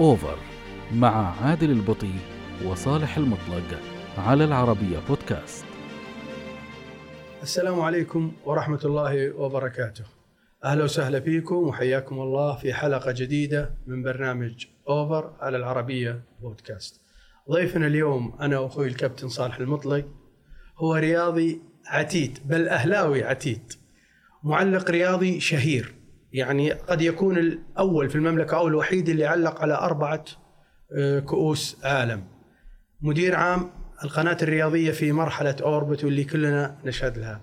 أوفر مع عادل البطي وصالح المطلق على العربية بودكاست السلام عليكم ورحمة الله وبركاته. أهلا وسهلا فيكم وحياكم الله في حلقة جديدة من برنامج أوفر على العربية بودكاست ضيفنا اليوم أنا وأخوي الكابتن صالح المطلق هو رياضي عتيد بل أهلاوي عتيد معلق رياضي شهير. يعني قد يكون الأول في المملكة أو الوحيد اللي علق على أربعة آه، كؤوس عالم. مدير عام القناة الرياضية في مرحلة أوربت واللي كلنا نشهد لها.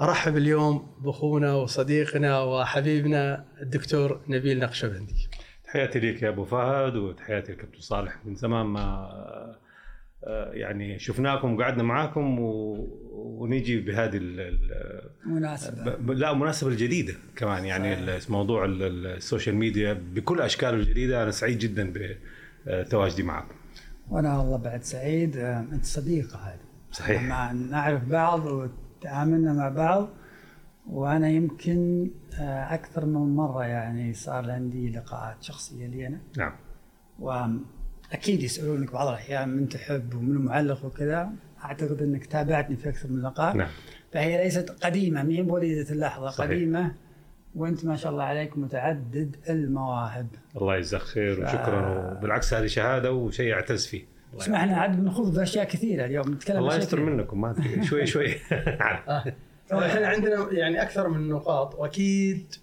أرحب اليوم بأخونا وصديقنا وحبيبنا الدكتور نبيل نقشبندي. تحياتي لك يا أبو فهد وتحياتي للكابتن صالح من زمان ما يعني شفناكم وقعدنا معاكم و... ونيجي بهذه ال... ال- مناسبة. ب... لا المناسبة الجديدة كمان. يعني ال- موضوع ال- ال- ال social media بكل أشكاله الجديدة أنا سعيد جدا بتواجدي معكم وأنا والله بعد سعيد. آه، أنت صديقة هذه. صحيح. مع نعرف بعض وتعاملنا مع بعض وأنا يمكن آه، أكثر من مرة يعني صار عندي لقاءات شخصية لي أنا. نعم. وأكيد يسألونك بعض الأحيان من تحب ومن معلق وكذا. أعتقد أنك تابعتني في أكثر من لقاء. نعم. فهي ليست قديمة مين بوليدة اللحظة صحيح. قديمة. وأنت ما شاء الله عليك متعدد المواهب. الله يجزاك خير ف- وشكرا. وبالعكس هذه شهادة وشيء اعتز فيه. الله اسمحنا عاد بنخوض في أشياء كثيرة اليوم نتكلم الله يستر. منكم ما أدري، شوي شوي. إحنا عندنا يعني أكثر من نقاط وأكيد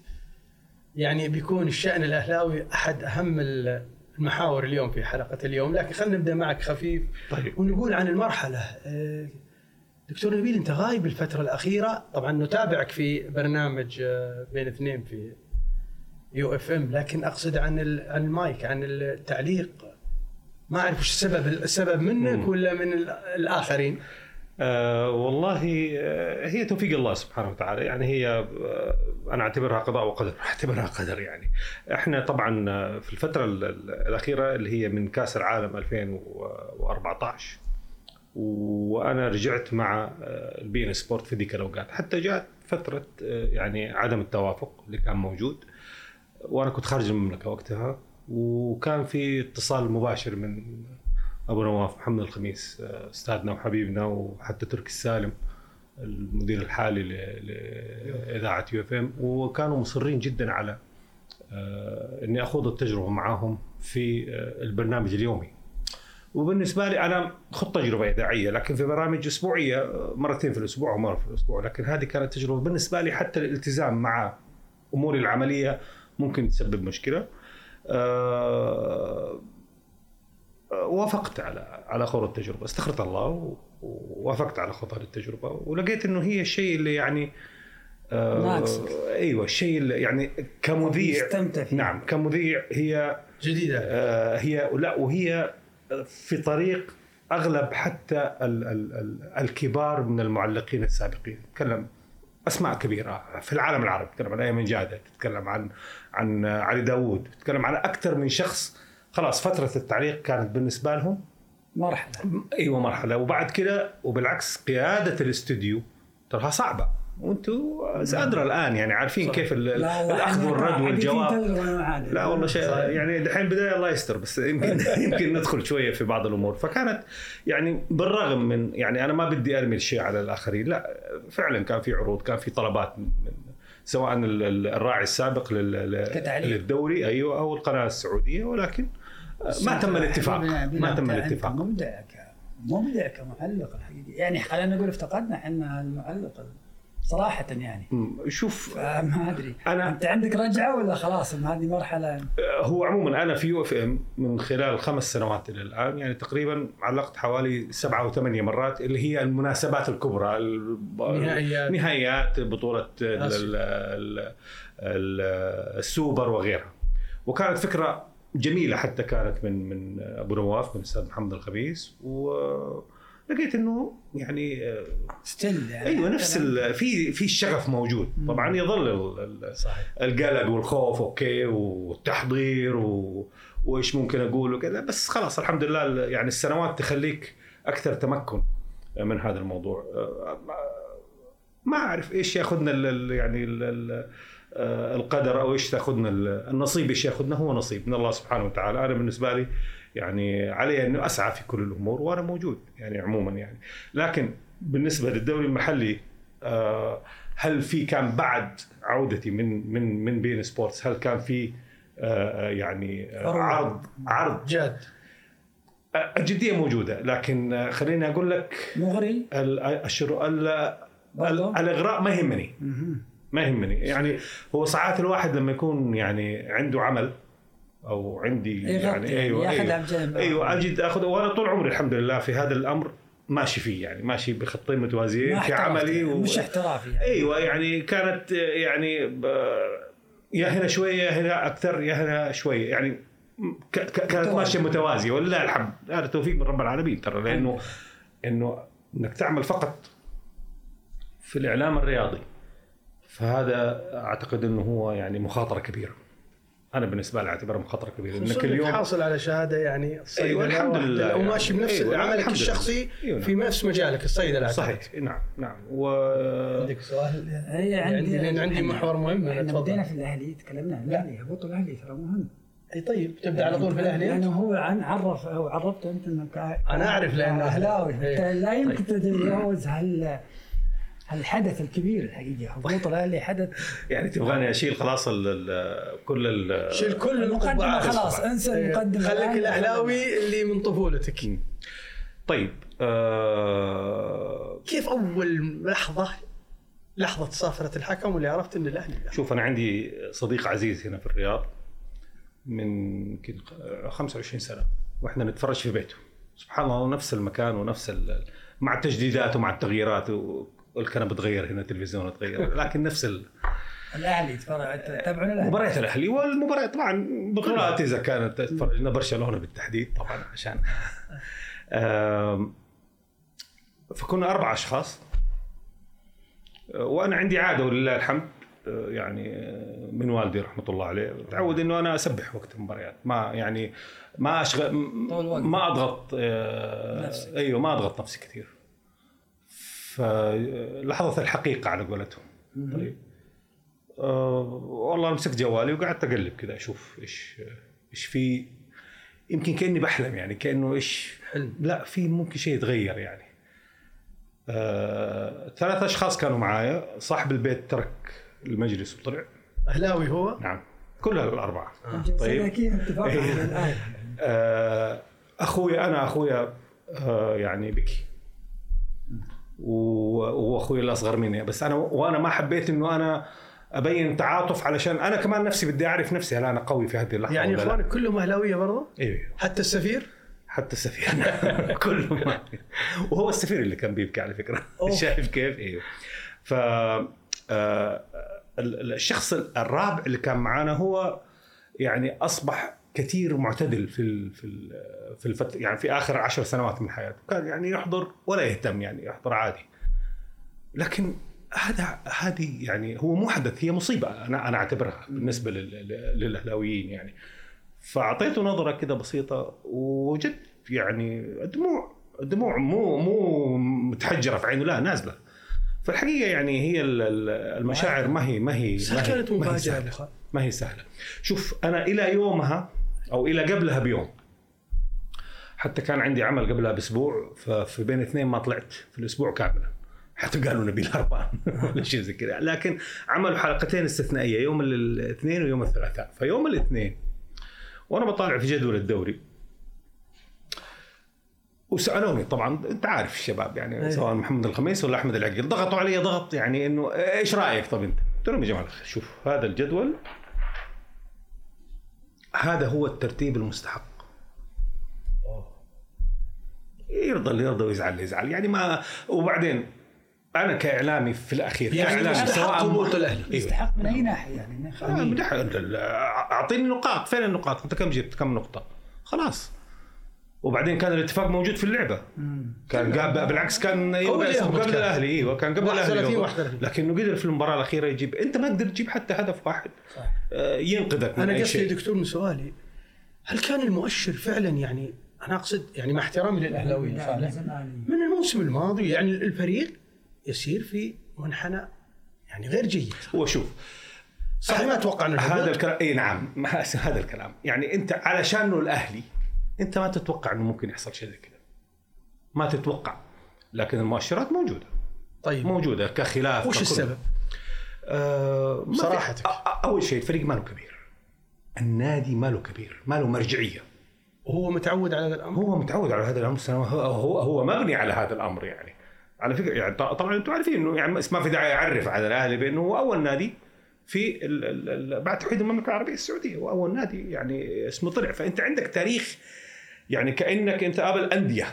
يعني بيكون الشأن الأهلاوي أحد أهم المحاور اليوم في حلقة اليوم لكن خلينا نبدأ معك خفيف طيب. ونقول عن المرحلة. آه، دكتور نبيل أنت غايب الفترة الأخيرة. طبعا نتابعك في برنامج آه، بين اثنين في UFM لكن أقصد عن عن المايك عن التعليق. ما أعرف وش السبب السبب منك. ولا من ال- الآخرين؟ آه والله آه هي توفيق الله سبحانه وتعالى. يعني هي آه أنا أعتبرها قضاء وقدر أعتبرها قدر يعني. إحنا طبعا في الفترة ال- ال- الأخيرة اللي هي من كاس العالم 2014 وأنا رجعت مع ال beIN Sport في ذيك الأوقات. حتى جاءت فترة يعني عدم التوافق اللي كان موجود وأنا كنت خارج المملكة وقتها وكان في اتصال مباشر من أبو نواف محمد الخميس آه، أستاذنا وحبيبنا وحتى تركي السالم المدير الحالي لإذاعة يو إف إم. وكانوا مصرين جدا على آه، إني أخوض التجربة معاهم في آه، البرنامج اليومي. وبالنسبة لي أنا خذت تجربة إذاعية لكن في برامج أسبوعية مرتين في الأسبوع ومرة في الأسبوع لكن هذه كانت تجربة. بالنسبة لي حتى الالتزام مع أموري العملية ممكن تسبب مشكلة. وافقت على على خوض التجربة. استخرت الله ووافقت على خوض هذه التجربة. ولقيت إنه هي الشيء اللي يعني آه،. أيوه الشيء اللي يعني كمذيع نعم كمذيع هي جديدة. آه، هي لا وهي في طريق أغلب حتى ال ال ال الكبار من المعلقين السابقين. تكلم أسماء كبيرة في العالم العربي. تتكلم عن ايمن جادة تتكلم عن عن علي داوود. تتكلم عن أكثر من شخص خلاص فترة التعليق كانت بالنسبة لهم مرحلة إيوه مرحلة وبعد كده وبالعكس قيادة الاستوديو تراها صعبة وأنتم أدرى الآن يعني عارفين صح. كيف الأخذ والرد والجواب. لا والله شيء. يعني دحين بداية الله يستر بس يمكن يمكن ندخل شوية في بعض الأمور فكانت يعني بالرغم من يعني أنا ما بدي أرمي الشيء على الآخرين لا فعلا كان في عروض كان في طلبات من سواء ال- ال- الراعي السابق. للدوري أيوه أو القناة السعودية ولكن ما تم الاتفاق ما تم الاتفاق. مبدع ك- مبدع كمعلق الحقيقي يعني خلينا نقول افتقدنا إحنا المعلق صراحة يعني. شوف فما أدري. أنا- أنت عندك رجعة ولا خلاص؟ هذه مرحلة. هو عموما أنا في يو إف إم من خلال خمس سنوات إلى الآن يعني تقريبا علقت حوالي سبعة أو ثمانية مرات اللي هي المناسبات الكبرى ال- نهائيات. ال-. ال- ال- ال- السوبر وغيرها. وكانت فكرة جميلة حتى كانت من من أبو نواف من الأستاذ محمد الخميس ولقيت إنه يعني آه، still يعني أيوه نفس في في الشغف موجود. طبعا يظل القلق والخوف okay والتحضير و... وإيش ممكن أقول وكذا. بس خلاص الحمد لله يعني السنوات تخليك أكثر تمكن من هذا الموضوع. ما- أعرف إيش ياخذنا ال- يعني ال- آه، القدر أو إيش تأخذنا ال- النصيب إيش يأخذنا هو نصيب من الله سبحانه وتعالى. أنا بالنسبة لي يعني علي انه أسعى في كل الأمور وأنا موجود يعني عموما يعني. لكن بالنسبة للدوري المحلي آه، هل في كان بعد عودتي من من من بين سبورتس؟ هل كان في آه، يعني آه،. عرض عرض؟ جاد. آه، الجدية موجودة لكن آه، خليني أقول لك مغري؟ الإغراء ما يهمني. ما يهمني. يعني هو ساعات الواحد لما يكون يعني عنده عمل أو عندي يعني أيوه أيوه. أيوة أجد اخذ وأنا طول عمري الحمد لله في هذا الأمر ماشي فيه يعني ماشي بخطين متوازيين في عملي يعني، و... مش احترافي يعني. أيوه يعني كانت يعني ب- يا هنا شوية يا هنا أكثر يا هنا شوية. يعني ك- ك- كانت. ماشية متوازية. ولله الحمد هذا توفيق من رب العالمين ترى لأنه إنه إنك تعمل فقط في الإعلام الرياضي. فهذا أعتقد إنه هو يعني مخاطرة كبيرة. أنا بالنسبة لي اعتبرها مخاطرة كبيرة إنك اليوم حاصل على شهادة يعني أيوة، الحمد لله لو يعني. ماشي بنفس أيوة، عملك. الشخصي أيوة، في نفس مجالك الصيدلة. صحيح. نعم نعم. و عندك سؤال؟ هي عندي لأن عندي محور مهم. أنا إحنا بدينا في الأهلي تكلمنا عن الأهلي. هبوط الأهلي ترى مهم. إي طيب. تبدأ على طول في الأهلي لأنه؟ هو عن عرف أو عرفت أنت انك أنا أعرف لأنه اهلاوي إيه. لا يمكن تتجاوز هال هالحدث الكبير الحقيقة. هبوط الاهلي حدث. يعني تبغاني أشيل خلاص ال ال كل ال شيل كل المقدمة. خلاص. انسى إيه، المقدمة. خليك. الأهلاوي اللي من طفولتك. طيب آه كيف أول لحظة لحظة صافره الحكم واللي عرفت إن الأهلي شوف أنا عندي صديق عزيز هنا في الرياض من يمكن 25 سنة وإحنا نتفرج في بيته. سبحان الله نفس المكان ونفس ال... مع التجديدات ومع التغييرات والكنبه تغير هنا التلفزيون تغير. لكن نفس ال... الاهلي تتابعون الاهلي مباريات الأهلي والمباريات طبعا بطولات إذا كانت تفرجنا برشلونة بالتحديد طبعا عشان. فكنا أربع أشخاص. وأنا عندي عادة ولله الحمد آه، يعني آه، من والدي رحمة الله عليه. تعود إنه أنا أسبح وقت المباريات. ما يعني ما اشغل. ما أضغط آه، نفسك. أيوه ما أضغط نفسي كثير. فلحظة الحقيقة على قولتهم. طيب. آه والله مسكت جوالي وقعدت أقلب كذا أشوف إيش إيش في. يمكن كأني بحلم يعني كأنه إيش. حلم. لا في ممكن شيء يتغير يعني. آه ثلاث أشخاص كانوا معايا. صاحب البيت ترك المجلس وطلع. أهلاوي هو؟ نعم. كلها الاربعه طيب. طيب. إيه. آه، أخوي أنا أخويا آه، يعني بكي. وأخوي الاصغر مني. بس أنا وأنا ما حبيت إنه أنا أبين تعاطف علشان أنا كمان نفسي بدي أعرف نفسي هل أنا قوي في هذه اللحظة يعني. إخوانك كلهم أهلاوية برضه أيوه حتى السفير؟ حتى السفير. كله ما- وهو السفير اللي كان بيبكي على فكرة. شايف كيف؟ أيوه ف آه، ال- ال- الشخص الرابع اللي كان معانا هو يعني أصبح كثير معتدل في ال في ال في الفت يعني في آخر عشر سنوات من حياته. كان يعني يحضر ولا يهتم يعني يحضر عادي. لكن هذا هذه يعني هو مو حدث هي مصيبة أنا أنا أعتبرها بالنسبة لل- لل- للأهلاويين يعني. فأعطيته نظرة كده بسيطة وجد يعني الدموع الدموع مو مو متحجرة في عينه لا نازلة. فالحقيقة يعني هي ال- ال- المشاعر ما هي ما هي ما هي- ما هي مفاجاه سهلة. اللقاء ما هي سهلة. شوف أنا إلى يومها أو إلى قبلها بيوم. حتى كان عندي عمل قبلها بأسبوع ففي بين اثنين ما طلعت في الأسبوع كاملا حتى قالوا نبيل هربان ولا شيء زي كذا. لكن عملوا حلقتين استثنائية يوم الاثنين ويوم الثلاثاء. فيوم الاثنين وأنا بطالع في جدول الدوري. وسألوني طبعا أنت عارف الشباب يعني أيه. سواء محمد الخميس ولا أحمد العقيل. ضغطوا علي ضغط يعني إنه إيش رأيك؟ طب أنت؟ قلت لهم يا جماعة شوف هذا الجدول هذا هو الترتيب المستحق. يرضى اللي يرضى ويزعل اللي يزعل. يعني ما وبعدين أنا كإعلامي في الأخير يعني كإعلامي يستحق سواء- هبوط الأهلي. أيوه. يستحق من أي ناحية يعني؟ من آه، أعطيني نقاط فين النقاط؟ أنت كم جبت؟ كم نقطة؟ خلاص. وبعدين كان الاتفاق موجود في اللعبة كان قاب بالعكس كان أيوه قبل. الأهلي أيوه كان قبل 31 الأهلي يهبط. 31. لكنه قدر في المباراة الأخيرة يجيب أنت ما قدرت تجيب حتى هدف واحد صح. آه، ينقذك من أنا قصدي دكتور من سؤالي هل كان المؤشر فعلا يعني أنا أقصد يعني مع احترامي للأهلاويين. من الموسم الماضي يعني الفريق يسير في منحنى يعني غير جيد هو شوف صحيح ما أتوقع انه هذا الكلام إي نعم ما- هذا الكلام يعني أنت علشان انه الأهلي انت ما تتوقع انه ممكن يحصل شيء زي كذا. ما تتوقع. لكن المؤشرات موجودة. طيب. موجودة كخلاف وش. السبب؟ آه أ- أول شيء الفريق ما له كبير. النادي ما له كبير ما له مرجعية. وهو متعود على هذا الأمر؟ هو متعود على هذا الأمر. هو هو, هو مبني على هذا الأمر يعني. على فكرة يعني طبعا أنتم عارفين إنه يعني ما في داعي أعرف على الأهلي بأنه هو أول نادي في ال ال ال بعد توحيد المملكة العربية السعودية. هو أول نادي يعني اسمه طلع. فأنت عندك تاريخ يعني كأنك أنت ابى الانديه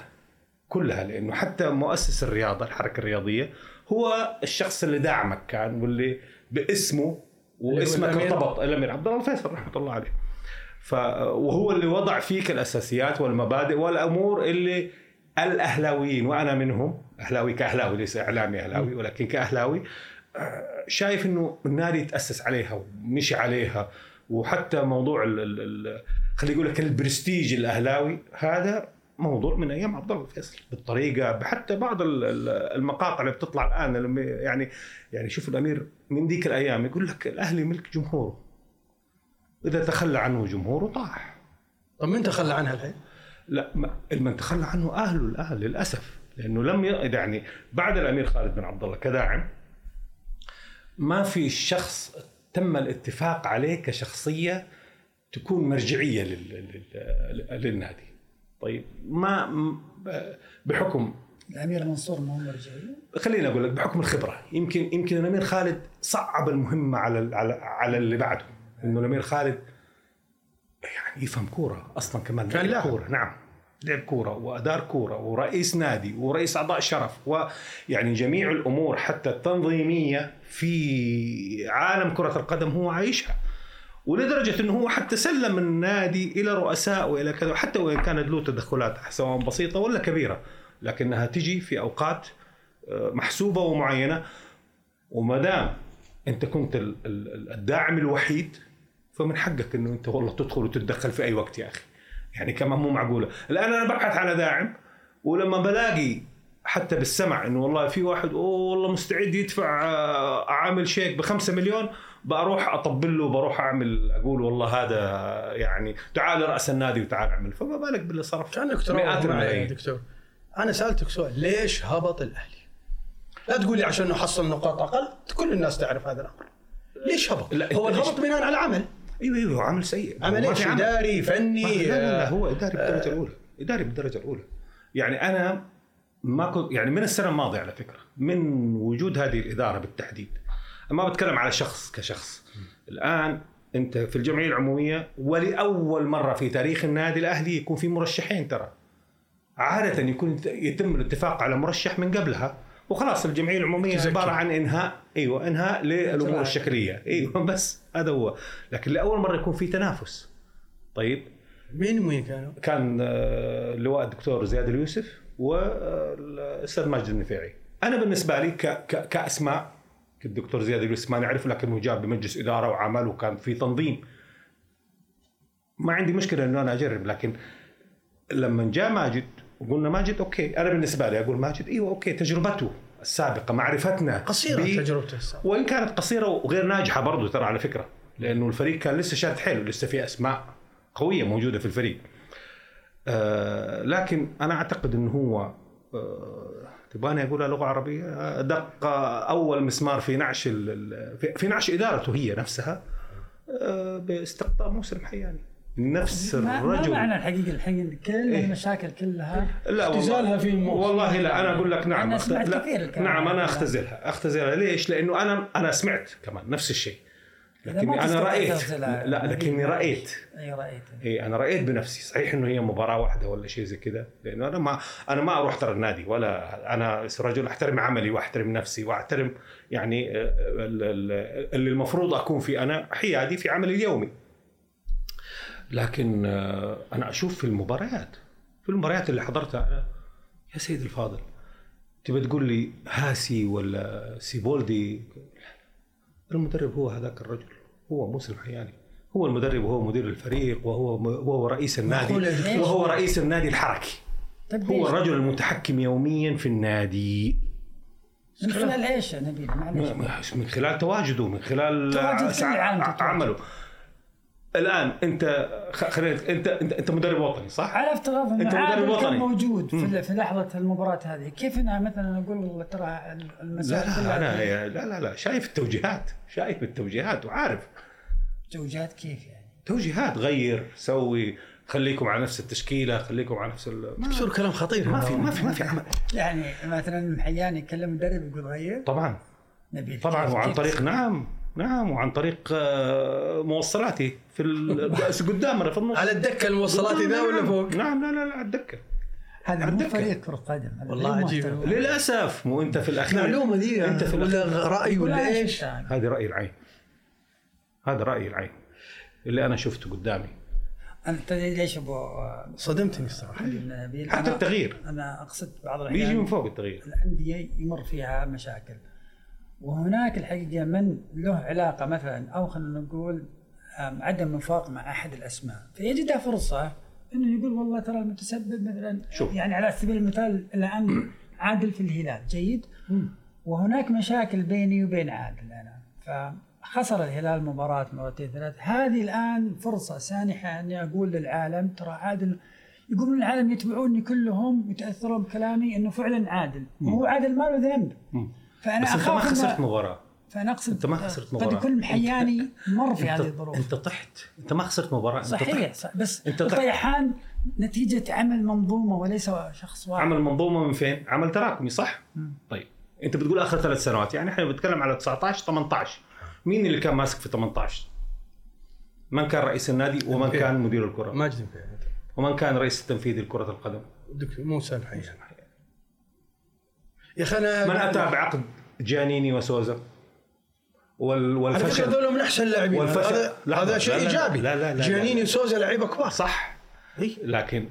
كلها لأنه حتى مؤسس الرياضة الحركة الرياضية هو الشخص اللي دعمك كان واللي باسمه واسمك. ارتبط الأمير عبد الله الفيصل رحمة الله عليه ف وهو اللي وضع فيك الأساسيات والمبادئ والأمور اللي الأهلاويين وأنا منهم أهلاوي كأهلاوي ليس إعلامي أهلاوي ولكن كأهلاوي آه، شايف إنه النادي تأسس عليها ومشي عليها وحتى موضوع ال ال ال خلي يقول لك البرستيج الأهلاوي هذا موضوع من أيام عبد الله الفيصل بالطريقة حتى بعض ال- ال- المقاطع اللي بتطلع الآن لما يعني يعني شوف الأمير من ذيك الأيام يقول لك الأهلي ملك جمهوره إذا تخلى عنه جمهوره طاح طب من تخلى عنها الحين؟ لا ما- من تخلى عنه أهله الآن للأسف لأنه لم. يعني بعد الأمير خالد بن عبد الله كداعم ما في شخص تم الاتفاق عليه كشخصية تكون مرجعية لل... لل... للنادي. طيب ما بحكم الأمير منصور ما هو مرجعية؟ خليني أقول لك بحكم الخبرة يمكن يمكن الأمير خالد صعب المهمة على على على اللي بعده. إنه الأمير خالد يعني يفهم كورة أصلا كمان كان لعب. كورة. نعم. لعب كورة وادار كورة ورئيس نادي ورئيس أعضاء شرف ويعني جميع الأمور حتى التنظيمية في عالم كرة القدم هو عايشها. ولدرجة إنه هو حتى سلم النادي إلى رؤساء وإلى كذا حتى وإن كانت له تدخلات سواء بسيطة ولا كبيرة لكنها تجي في أوقات آه، محسوبة ومعينة. وما دام أنت كنت ال- ال- الداعم الوحيد فمن حقك إنه أنت والله تدخل وتتدخل في أي وقت يا أخي. يعني كمان مو معقولة. الآن أنا ببحث على داعم ولما بلاقي حتى بالسمع إنه والله في واحد أوه والله مستعد يدفع آه، عامل شيك بخمسة مليون بروح أطبل له بروح أعمل أقول والله هذا يعني تعال رأس النادي وتعال أعمل فما بالك باللي صرف كانك مئات الملايين دكتور أنا سألتك سؤال ليش هبط الأهلي؟ لا تقول لي عشان انه حصل نقاط أقل كل الناس تعرف هذا الأمر ليش هبط؟ لا، هو؟ الهبط بناء على عمل أيوه أيوه عامل سيء عمل إيش؟ عمل. إداري فني لا لا لا آه، هو إداري بالدرجه الأولى إداري بالدرجه الأولى يعني أنا ما كنت يعني من السنة الماضية على فكرة من وجود هذه الإدارة بالتحديد ما بتكلم على شخص كشخص. الآن أنت في الجمعية العمومية ولأول مرة في تاريخ النادي الأهلي يكون في مرشحين ترى. عادة يكون يتم الاتفاق على مرشح من قبلها. وخلاص الجمعية العمومية تزكي. عبارة عن إنهاء. أيوه إنهاء للأمور. الشكلية. أيوه بس هذا هو. لكن لأول مرة يكون في تنافس. طيب. مين وين كانوا؟ كان آه، اللواء الدكتور زياد اليوسف والاستاذ ماجد النفيعي. أنا بالنسبة لي ك ك كأسماء الدكتور زياد اليوسف ما نعرف لكنه جاب بمجلس إدارة وعمل وكان في تنظيم. ما عندي مشكلة إنه أنا أجرب لكن لما جاء ماجد وقلنا ماجد okay أنا بالنسبة لي أقول ماجد إيوه okay تجربته السابقة معرفتنا قصيرة تجربته السابقة. وإن كانت قصيرة وغير ناجحة برضو ترى على فكرة لأنه الفريق كان لسه شاد حيله لسه في أسماء قوية موجودة في الفريق. آه لكن أنا أعتقد إنه هو آه تبغاني اقولها لغه عربيه دق أول مسمار في نعش في- نعش إدارته هي نفسها آه باستقطاب موسى الحياني نفس ما, ما الرجل. معنى الحقيقة الحين كل إيه. المشاكل كلها لا اختزالها في مو- والله لا أنا أقول لك نعم. أنا أخت- سمعت لا كثير الكلام. نعم أنا. أختزلها. أختزلها. ليش؟ لأنه أنا أنا سمعت كمان نفس الشيء. لكني أنا رأيت. لا لكني رأيت. أي رأيت. اي أنا رأيت بنفسي. صحيح إنه هي مباراة واحدة ولا شيء زي كذا لأنه أنا ما أنا ما أروح ترى النادي ولا أنا رجل أحترم عملي وأحترم نفسي وأحترم يعني آه، ال- ال- اللي المفروض أكون فيه أنا حيادي في عملي اليومي. لكن آه، أنا أشوف في المباريات في المباريات اللي حضرتها أنا يا سيدي الفاضل تبى تقول لي هاسي ولا سيبولدي؟ المدرب هو هذاك الرجل. هو موسى الحياني هو المدرب وهو مدير الفريق وهو وهو رئيس النادي؟ وهو رئيس النادي الحركي طيب هو؟ الرجل المتحكم يوميا في النادي من خلال إيش يا نبيل معلش من خلال تواجده من خلال تواجد. عمله الآن أنت خلينا انت انت أنت مدرب وطني صح؟ على افتراض إنه مدرب وطني. موجود في, في لحظة المباراة هذه كيف أنا مثلا أقول والله ترى لا المسائل لا كلها أنا لا لا لا شايف التوجيهات شايف التوجيهات وعارف توجيهات كيف يعني؟ توجيهات. غير سوي خليكم على نفس التشكيلة خليكم على نفس ال... دكتور كلام خطير. ما في ما في ما في عمل. يعني مثلا محياني يكلم مدرب يقول غير؟ طبعا. نبيل طبعا وعن طريق نعم نعم وعن طريق آه، موصلاتي في ال- قدامنا في النص على الدكة الموصلات ذا ولا فوق؟ نعم لا لا لا على الدكة. هذا مو. فريق كرة قدم والله عجيب. للأسف مو أنت في الأخير. معلومة ذي أنت في ولا. رأي ولا لا، إيش؟ هذه رأي العين. هذا راي العين. اللي أنا شفته قدامي. أنا تدري ليش أبو صدمتني الصراحة؟ حتى التغيير. أنا أقصد بعض بيجي الاحيان من فوق التغيير. الأندية يمر فيها مشاكل. وهناك الحقيقة من له علاقة مثلا أو خلينا نقول عدم وفاق مع أحد الأسماء. فيجدها فرصة إنه يقول والله ترى المتسبب مثلا شوف. يعني على سبيل المثال الآن عادل في الهلال جيد. وهناك مشاكل بيني وبين عادل أنا. فخسر الهلال مباراة مرتين ثلاث هذه الآن فرصة سانحة أني أقول للعالم ترى عادل يقولون العالم يتبعوني كلهم يتأثرون بكلامي إنه فعلا عادل وهو عادل ما له ذنب مم. فأنا بس أنت ما أخاف إنه- خسرت مباراة فأنا أقصد أنت ما خسرت قد مباراة. يكون محياني مر في هذه انت, الظروف أنت طحت أنت ما خسرت مباراة أنت صحيح طحت. صح بس أنت طحت. الطيحان نتيجة عمل منظومة وليس شخص واحد عمل منظومة من فين؟ عمل تراكمي صح؟ طيب أنت بتقول آخر ثلاث سنوات يعني إحنا بنتكلم على 19 18 مين اللي كان ماسك في 18 من كان رئيس النادي ومن فيه. كان مدير الكرة ماجد. ومن كان رئيس التنفيذي لكرة القدم دكتور موسى الحين يا أخي أنا من أتى بعقد جانيني وسوزا وال والفشل هذول من أحسن اللاعبين. هذا. هذا شيء إيجابي لا، لا، لا، جيانيني لا. وسوزا لعيبة كبار صح إي. لكن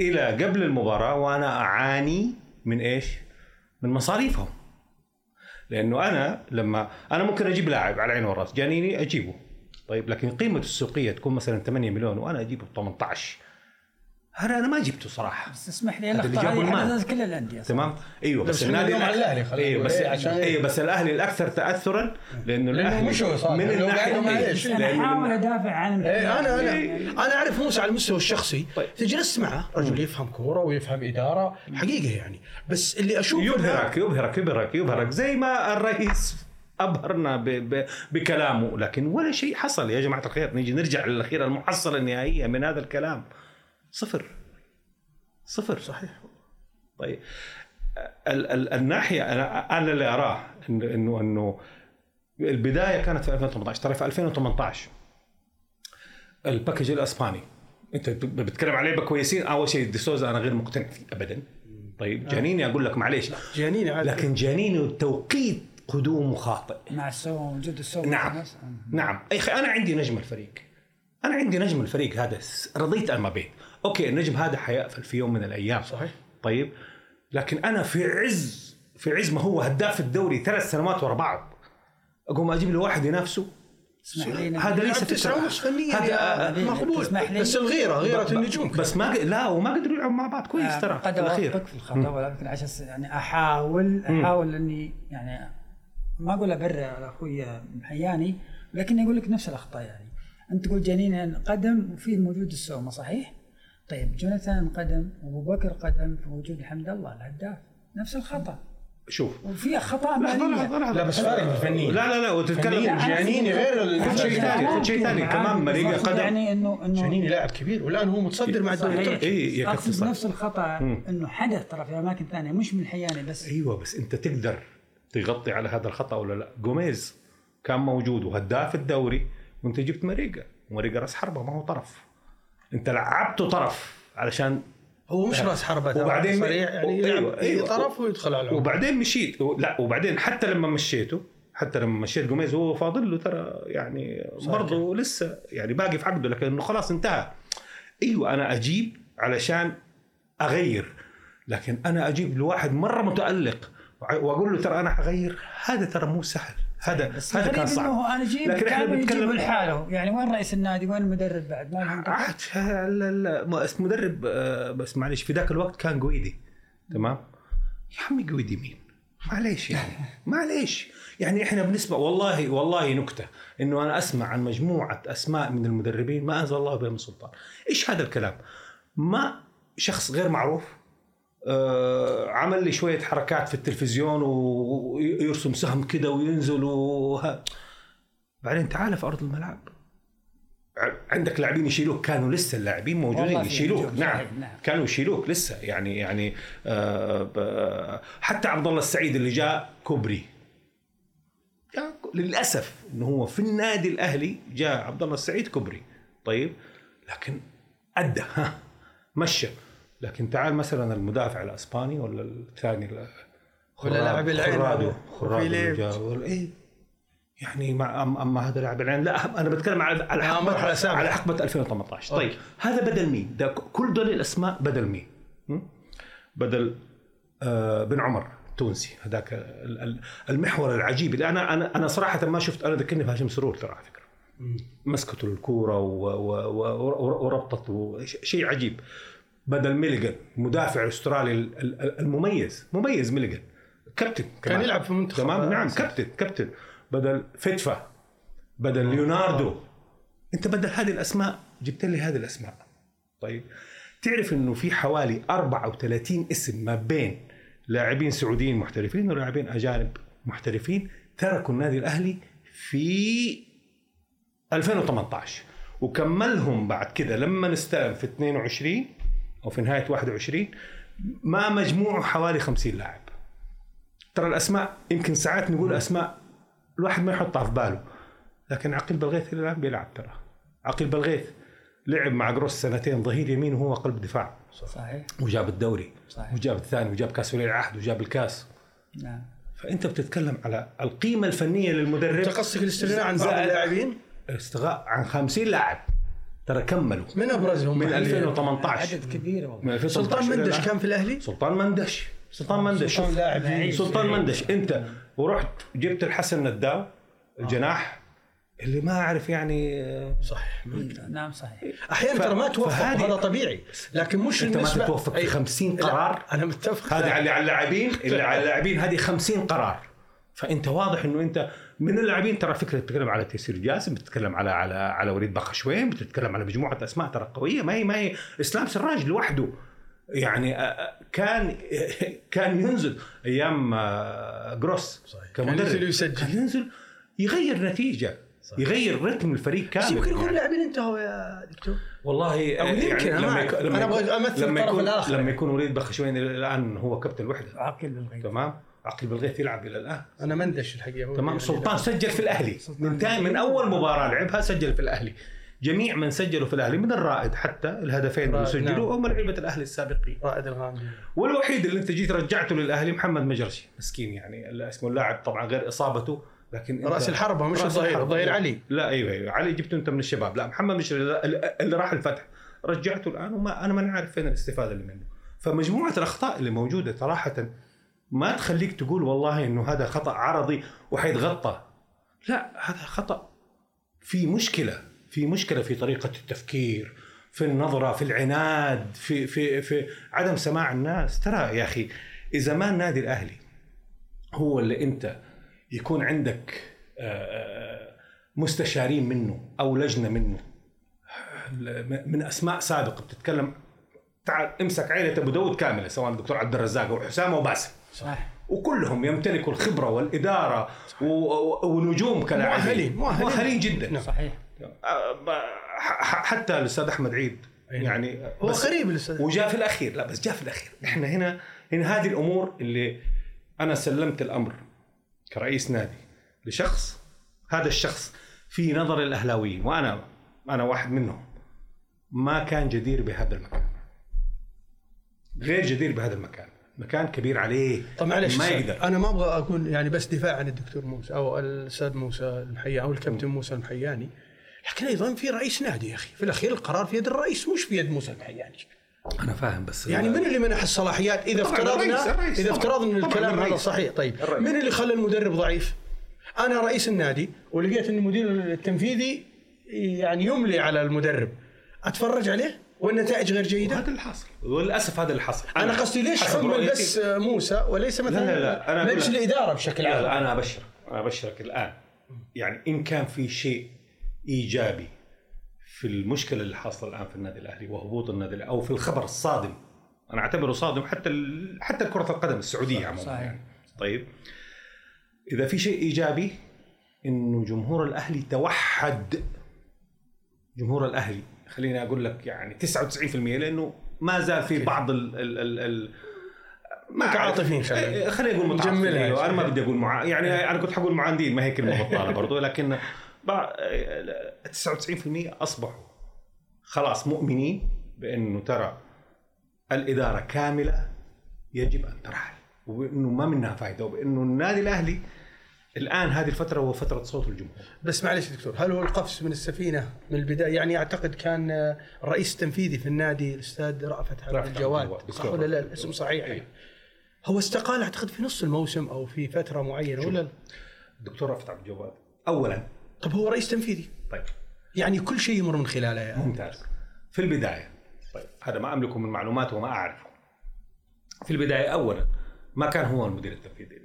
إلى قبل المباراة وأنا أعاني من إيش؟ من مصاريفهم لأنه أنا لما أنا ممكن أجيب لاعب على عيني والراس جانيني أجيبه. طيب لكن قيمته السوقية تكون مثلا 8 مليون وأنا أجيبه ب 18 هذا أنا ما جبته صراحة بس اسمح لي هذا اللي. حدثت كل الأندية. تمام أيوه بس, بس النادي على الأهلي، خلينا أيوه نقول. بس إيه، عشان إيه؟ أيوه بس الأهلي الأكثر تاثرا لأنه الأهلي مش هو صار. من الناحية إيه، معليش. أنا احاول ادافع عن إيه أنا أنا إيه. أنا أعرف موسى على المستوى الشخصي طيب. تجلس معه رجل يفهم كورة ويفهم إدارة حقيقة يعني بس اللي أشوف يبهرك يبهرك يبهرك يبهرك زي ما الرئيس أبهرنا ب ب بكلامه لكن ولا شيء حصل يا جماعة الخير نيجي نرجع للأخير المحصله النهائية من هذا الكلام صفر. صفر. صحيح. طيب. ال ال الناحية أنا أنا اللي أراه إنه إنه البداية كانت في 2018 ترى في 2018 ال package الإسباني. أنت بتتكلم عليه بكويسين. أول شيء ديسوزا أنا غير مقتنع فيه ابدا. طيب. جانيني أقول لك معليش. جيانيني عاد لكن جانيني توقيت قدومه خاطئ مع السو وجود السومة نعم. نعم. يا أخي أنا عندي نجم الفريق. أنا عندي نجم الفريق هذا. رضيت أنا ما بين أوكي النجم هذا حيقفل في يوم من الأيام. صحيح. طيب لكن أنا في عز في عز ما هو هداف الدوري ثلاث سنوات ورا بعض. أقوم أجيب له واحد ينافسه. اسمح لي هذا ليس. ونص فنيا هذا- يا مقبول؟ بس الغيرة غيرة النجوم. بس ما ق- لا وما قدروا يلعبوا مع بعض. كويس ترى. قد في الاخير اوافقك في الخطا ولكن عشان يعني أحاول أحاول إني يعني ما أقول أبرر على أخوي محياني لكن أقول لك نفس الأخطاء يعني. أنت تقول جنين قدم وفي موجود السومة صحيح؟ طيب جوناثان قدم وابو بكر قدم في وجود حمد الله الهداف. نفس الخطأ. شوف. وفي لحظة لحظة لا بس فارق بالفنيين لا لا لا وتتكلم فنيا جيانيني غير شيء ثاني شيء ثاني. كمان مريقة أقصد قدم. يعني انه إنه جيانيني لاعب كبير والآن هو متصدر مع الدوري صحيح التركي. إيه، يا كابتن اقصد. نفس الخطأ إنه حدث ترى في أماكن ثانية مش من حياني بس. أيوه بس أنت تقدر تغطي على هذا الخطأ ولا لا؟ جوميز كان موجود وهداف الدوري وأنت جبت مريقا مريقا راس حربة ما هو طرف. انت لعبته طرف علشان هو مش راس ترى، وبعدين- سريع يعني أيوة، يلعب أيوة. طرف ويدخل على العمق. وبعدين مشيت لا وبعدين حتى لما مشيته حتى لما مشيت جوميز هو فاضل له ترى يعني برضه لسه يعني باقي في عقده لكنه خلاص انتهى. أيوه أنا أجيب علشان أغير لكن أنا أجيب لواحد مرة متألق وأقول له ترى أنا حغير هذا ترى مو سهل. هذا بس هذا كان صعب. أنا أجيب لكن إحنا بنتكلم لحاله. يعني وين رئيس النادي؟ وين المدرب بعد؟ ما لهم؟ عاد لا لا ما- مدرب آه، بس معلش في ذاك الوقت كان قويدي. تمام؟ يا عمي قويدي مين؟ معليش يعني معليش. يعني إحنا بنسمع والله والله نكتة إنه أنا أسمع عن مجموعة أسماء من المدربين ما أنزل الله بهم سلطان. إيش هذا الكلام؟ ما شخص غير معروف عمل لي شوية حركات في التلفزيون و- ويرسم سهم كده وينزل وه... بعدين تعال في أرض الملعب. عندك لاعبين يشيلوك. كانوا لسه اللاعبين موجودين يشيلوك. نعم. نعم. كانوا يشيلوك لسه. يعني يعني آه حتى عبد الله السعيد اللي جاء كوبري. للأسف انه هو في النادي الأهلي جاء عبد الله السعيد كوبري. طيب لكن أدى ها مشى. لكن تعال مثلا المدافع الأسباني ولا الثاني ال- ولا لاعب العين هذا. ولا إيه يعني مع أما هذا لاعب العين لا أنا بتكلم على على حقبه. على حقبة 2018 طيب هذا بدل مين؟ ده كل دول الأسماء بدل مين؟ بدل آه بن عمر التونسي هذاك ال- ال- المحور العجيب اللي أنا أنا أنا صراحة ما شفت أنا ذكرني بهاشم سرور ترى على فكرة مسكته الكوره و- و- و- وربطت و- ش- شيء عجيب بدل ميليغان مدافع الاسترالي ال- ال- المميز مميز ميليغان. كابتن كان يلعب في منتخب تمام؟ نعم صح. كابتن كابتن. بدل فتفا بدل ليوناردو. أنت بدل هذه الأسماء جبت لي هذه الأسماء. طيب تعرف إنه في حوالي 34 اسم ما بين لاعبين سعوديين محترفين ولاعبين أجانب محترفين تركوا النادي الأهلي في 2018 وكملهم بعد كده لما استلم في 22 أو في نهاية 21 ما مجموعه حوالي 50 لاعب. ترى الأسماء يمكن ساعات نقول أسماء الواحد ما يحطها في باله لكن عقيل بلغيث إلى الان بيلعب ترى. عقيل بلغيث لعب مع جروس سنتين ظهير يمين وهو قلب دفاع. صحيح. وجاب الدوري صحيح. وجاب الثاني وجاب كاس ولي العهد وجاب الكاس. نعم. فأنت بتتكلم على القيمة الفنية للمدرب. أنت قصدك الاستغناء عن بعض زائد- اللاعبين استغاء عن 50 لاعب. ترى كملوا. من أبرزهم من محلياً؟ 2018 عدد كبير والله. من 2018 سلطان مندش. كان في الأهلي؟ سلطان مندش. سلطان مندش. سلطان. لاعب. سلطان مندش. انت ورحت جبت الحسن نداو الجناح اللي ما أعرف يعني آه، صحيح نعم صحيح. أحيانا ف- ترى ما توفق فهذه- هذا طبيعي. لكن مش أنت ما تتوفق في أي. 50 لا، قرار أنا متفق. هذه اللي على اللاعبين اللي على اللاعبين هذه 50 قرار. فأنت واضح إنه أنت من اللاعبين ترى فكرة بتتكلم على تيسير جاسم بتتكلم على على على وليد بخشوين بتتكلم على مجموعة أسماء ترى قوية ما هي ما هي إسلام سراج لوحده يعني كان كان ينزل أيام آه، جروس صحيح. كمدرب كان ينزل ويسجل. كان ينزل يغير نتيجة يغير رتم الفريق بس كامل يمكن يكون يعني. اللاعبين انتهوا يا دكتور والله أو يمكن، أنا ما أعرف. أنا أبغى أمثل لما الطرف يكون الآخر. لما يكون وليد بخشوين الآن هو كابتن الوحدة بالغيب تمام عقل بالغيث يلعب إلى الآن. أنا مندش الحقيقة هو. تمام. اللي- سلطان سجل في الأهلي. من من أول مباراة لعبها سجل في الأهلي. جميع من سجلوا في الأهلي من الرائد حتى الهدفين اللي سجلوا نعم. هم لعيبة الأهلي السابقين. رائد الغامدي والوحيد اللي انت جيت رجعته للأهلي محمد مجرشي. مسكين يعني. اسمه اللاعب طبعا غير إصابته لكن رأس الحربة مش الظهير. الظهير علي. لا أيوه أيوه. علي جبته انت من الشباب. لا محمد مش اللي راح الفتح. رجعته الآن وما أنا ما عارف فين الاستفادة اللي منه. فمجموعة الأخطاء اللي موجودة صراحة ما تخليك تقول والله إنه هذا خطأ عرضي وحيتغطى. لا هذا خطأ. في مشكلة في مشكلة في طريقة التفكير في النظرة في العناد في في في عدم سماع الناس. ترى يا أخي إذا ما النادي الأهلي هو اللي أنت يكون عندك آه، آه، مستشارين منه أو لجنة منه من أسماء سابقة بتتكلم تعال امسك عائله أبو داود كاملة سواء الدكتور عبد الرزاق أو حسام وباسم صح. وكلهم يمتلكوا الخبرة والإدارة و- و- ونجوم كلاعبين. مؤهلين- مؤهلين. جدا. صحيح. ح- حتى الأستاذ أحمد عيد نعم. يعني هو قريب الأستاذ. وجاء في الأخير. لا بس جاء في الأخير. إحنا هنا هنا هذه الأمور اللي أنا سلمت الأمر كرئيس نادي لشخص هذا الشخص في نظر الأهلاويين وأنا أنا واحد منهم ما كان جدير بهذا المكان. غير جدير بهذا المكان. مكان كبير عليه. طب معلش ما يقدر. أنا ما أبغى اكون يعني بس دفاع عن الدكتور موسى أو الأستاذ موسى المحياني أو الكابتن موسى المحياني لكن أيضا في رئيس نادي يا أخي. في الأخير القرار في يد الرئيس مش في يد موسى المحياني أنا فاهم بس يعني من اللي منح الصلاحيات؟ إذا افترضنا إذا. افترضنا إن الكلام هذا. صحيح. طيب الرئيس. من اللي خلى المدرب ضعيف؟ أنا رئيس النادي ولقيت إن المدير التنفيذي يعني يملي على المدرب. أتفرج عليه؟ والنتائج غير جيدة؟ وهذا اللي حاصل. وللأسف هذا اللي حصل أنا قصدي ليش حمل بس موسى وليس مثلا لا، لا، أنا أقول مجلس لك- الإدارة بشكل لا عام؟ لا أنا أبشرك أنا أبشرك الآن. يعني إن كان في شيء إيجابي في المشكلة اللي حاصلة الآن في النادي الأهلي وهبوط النادي الأهلي أو في الخبر الصادم أنا أعتبره صادم حتى ال... حتى كرة القدم السعودية عموما صحيح. يعني. طيب. إذا في شيء إيجابي إنه جمهور الأهلي توحد. جمهور الأهلي خليني أقول لك يعني 99% لأنه ما زال في بعض ال ال ال, ال. متعاطفين خلينا. إيه، خليني أقول متعاطفين. أيوة، أنا ما بدي أقول مع يعني أنا كنت حقول معاندين ما هي كلمة بطالة برضو لكن بع- 99% أصبحوا خلاص مؤمنين بأنه ترى الإدارة كاملة يجب أن ترحل وبأنه ما منها فائده وبأنه النادي الأهلي الآن هذه الفترة هو فترة صوت الجمهور. بس معلش دكتور هل هو القفز من السفينة من البداية؟ يعني أعتقد كان الرئيس التنفيذي في النادي الأستاذ رأفت عبد رأفت الجواد. صح ولا لا؟ الاسم صحيح أي. هو استقال أعتقد في نص الموسم أو في فترة معينة ولا لا؟ الدكتور رفعت عبد الجواد اولا. طب هو رئيس تنفيذي. طيب. يعني كل شيء يمر من خلاله يعني. ممتاز. في البداية طيب هذا ما أملكه من معلومات وما أعرفه. في البداية اولا ما كان هو المدير التنفيذي.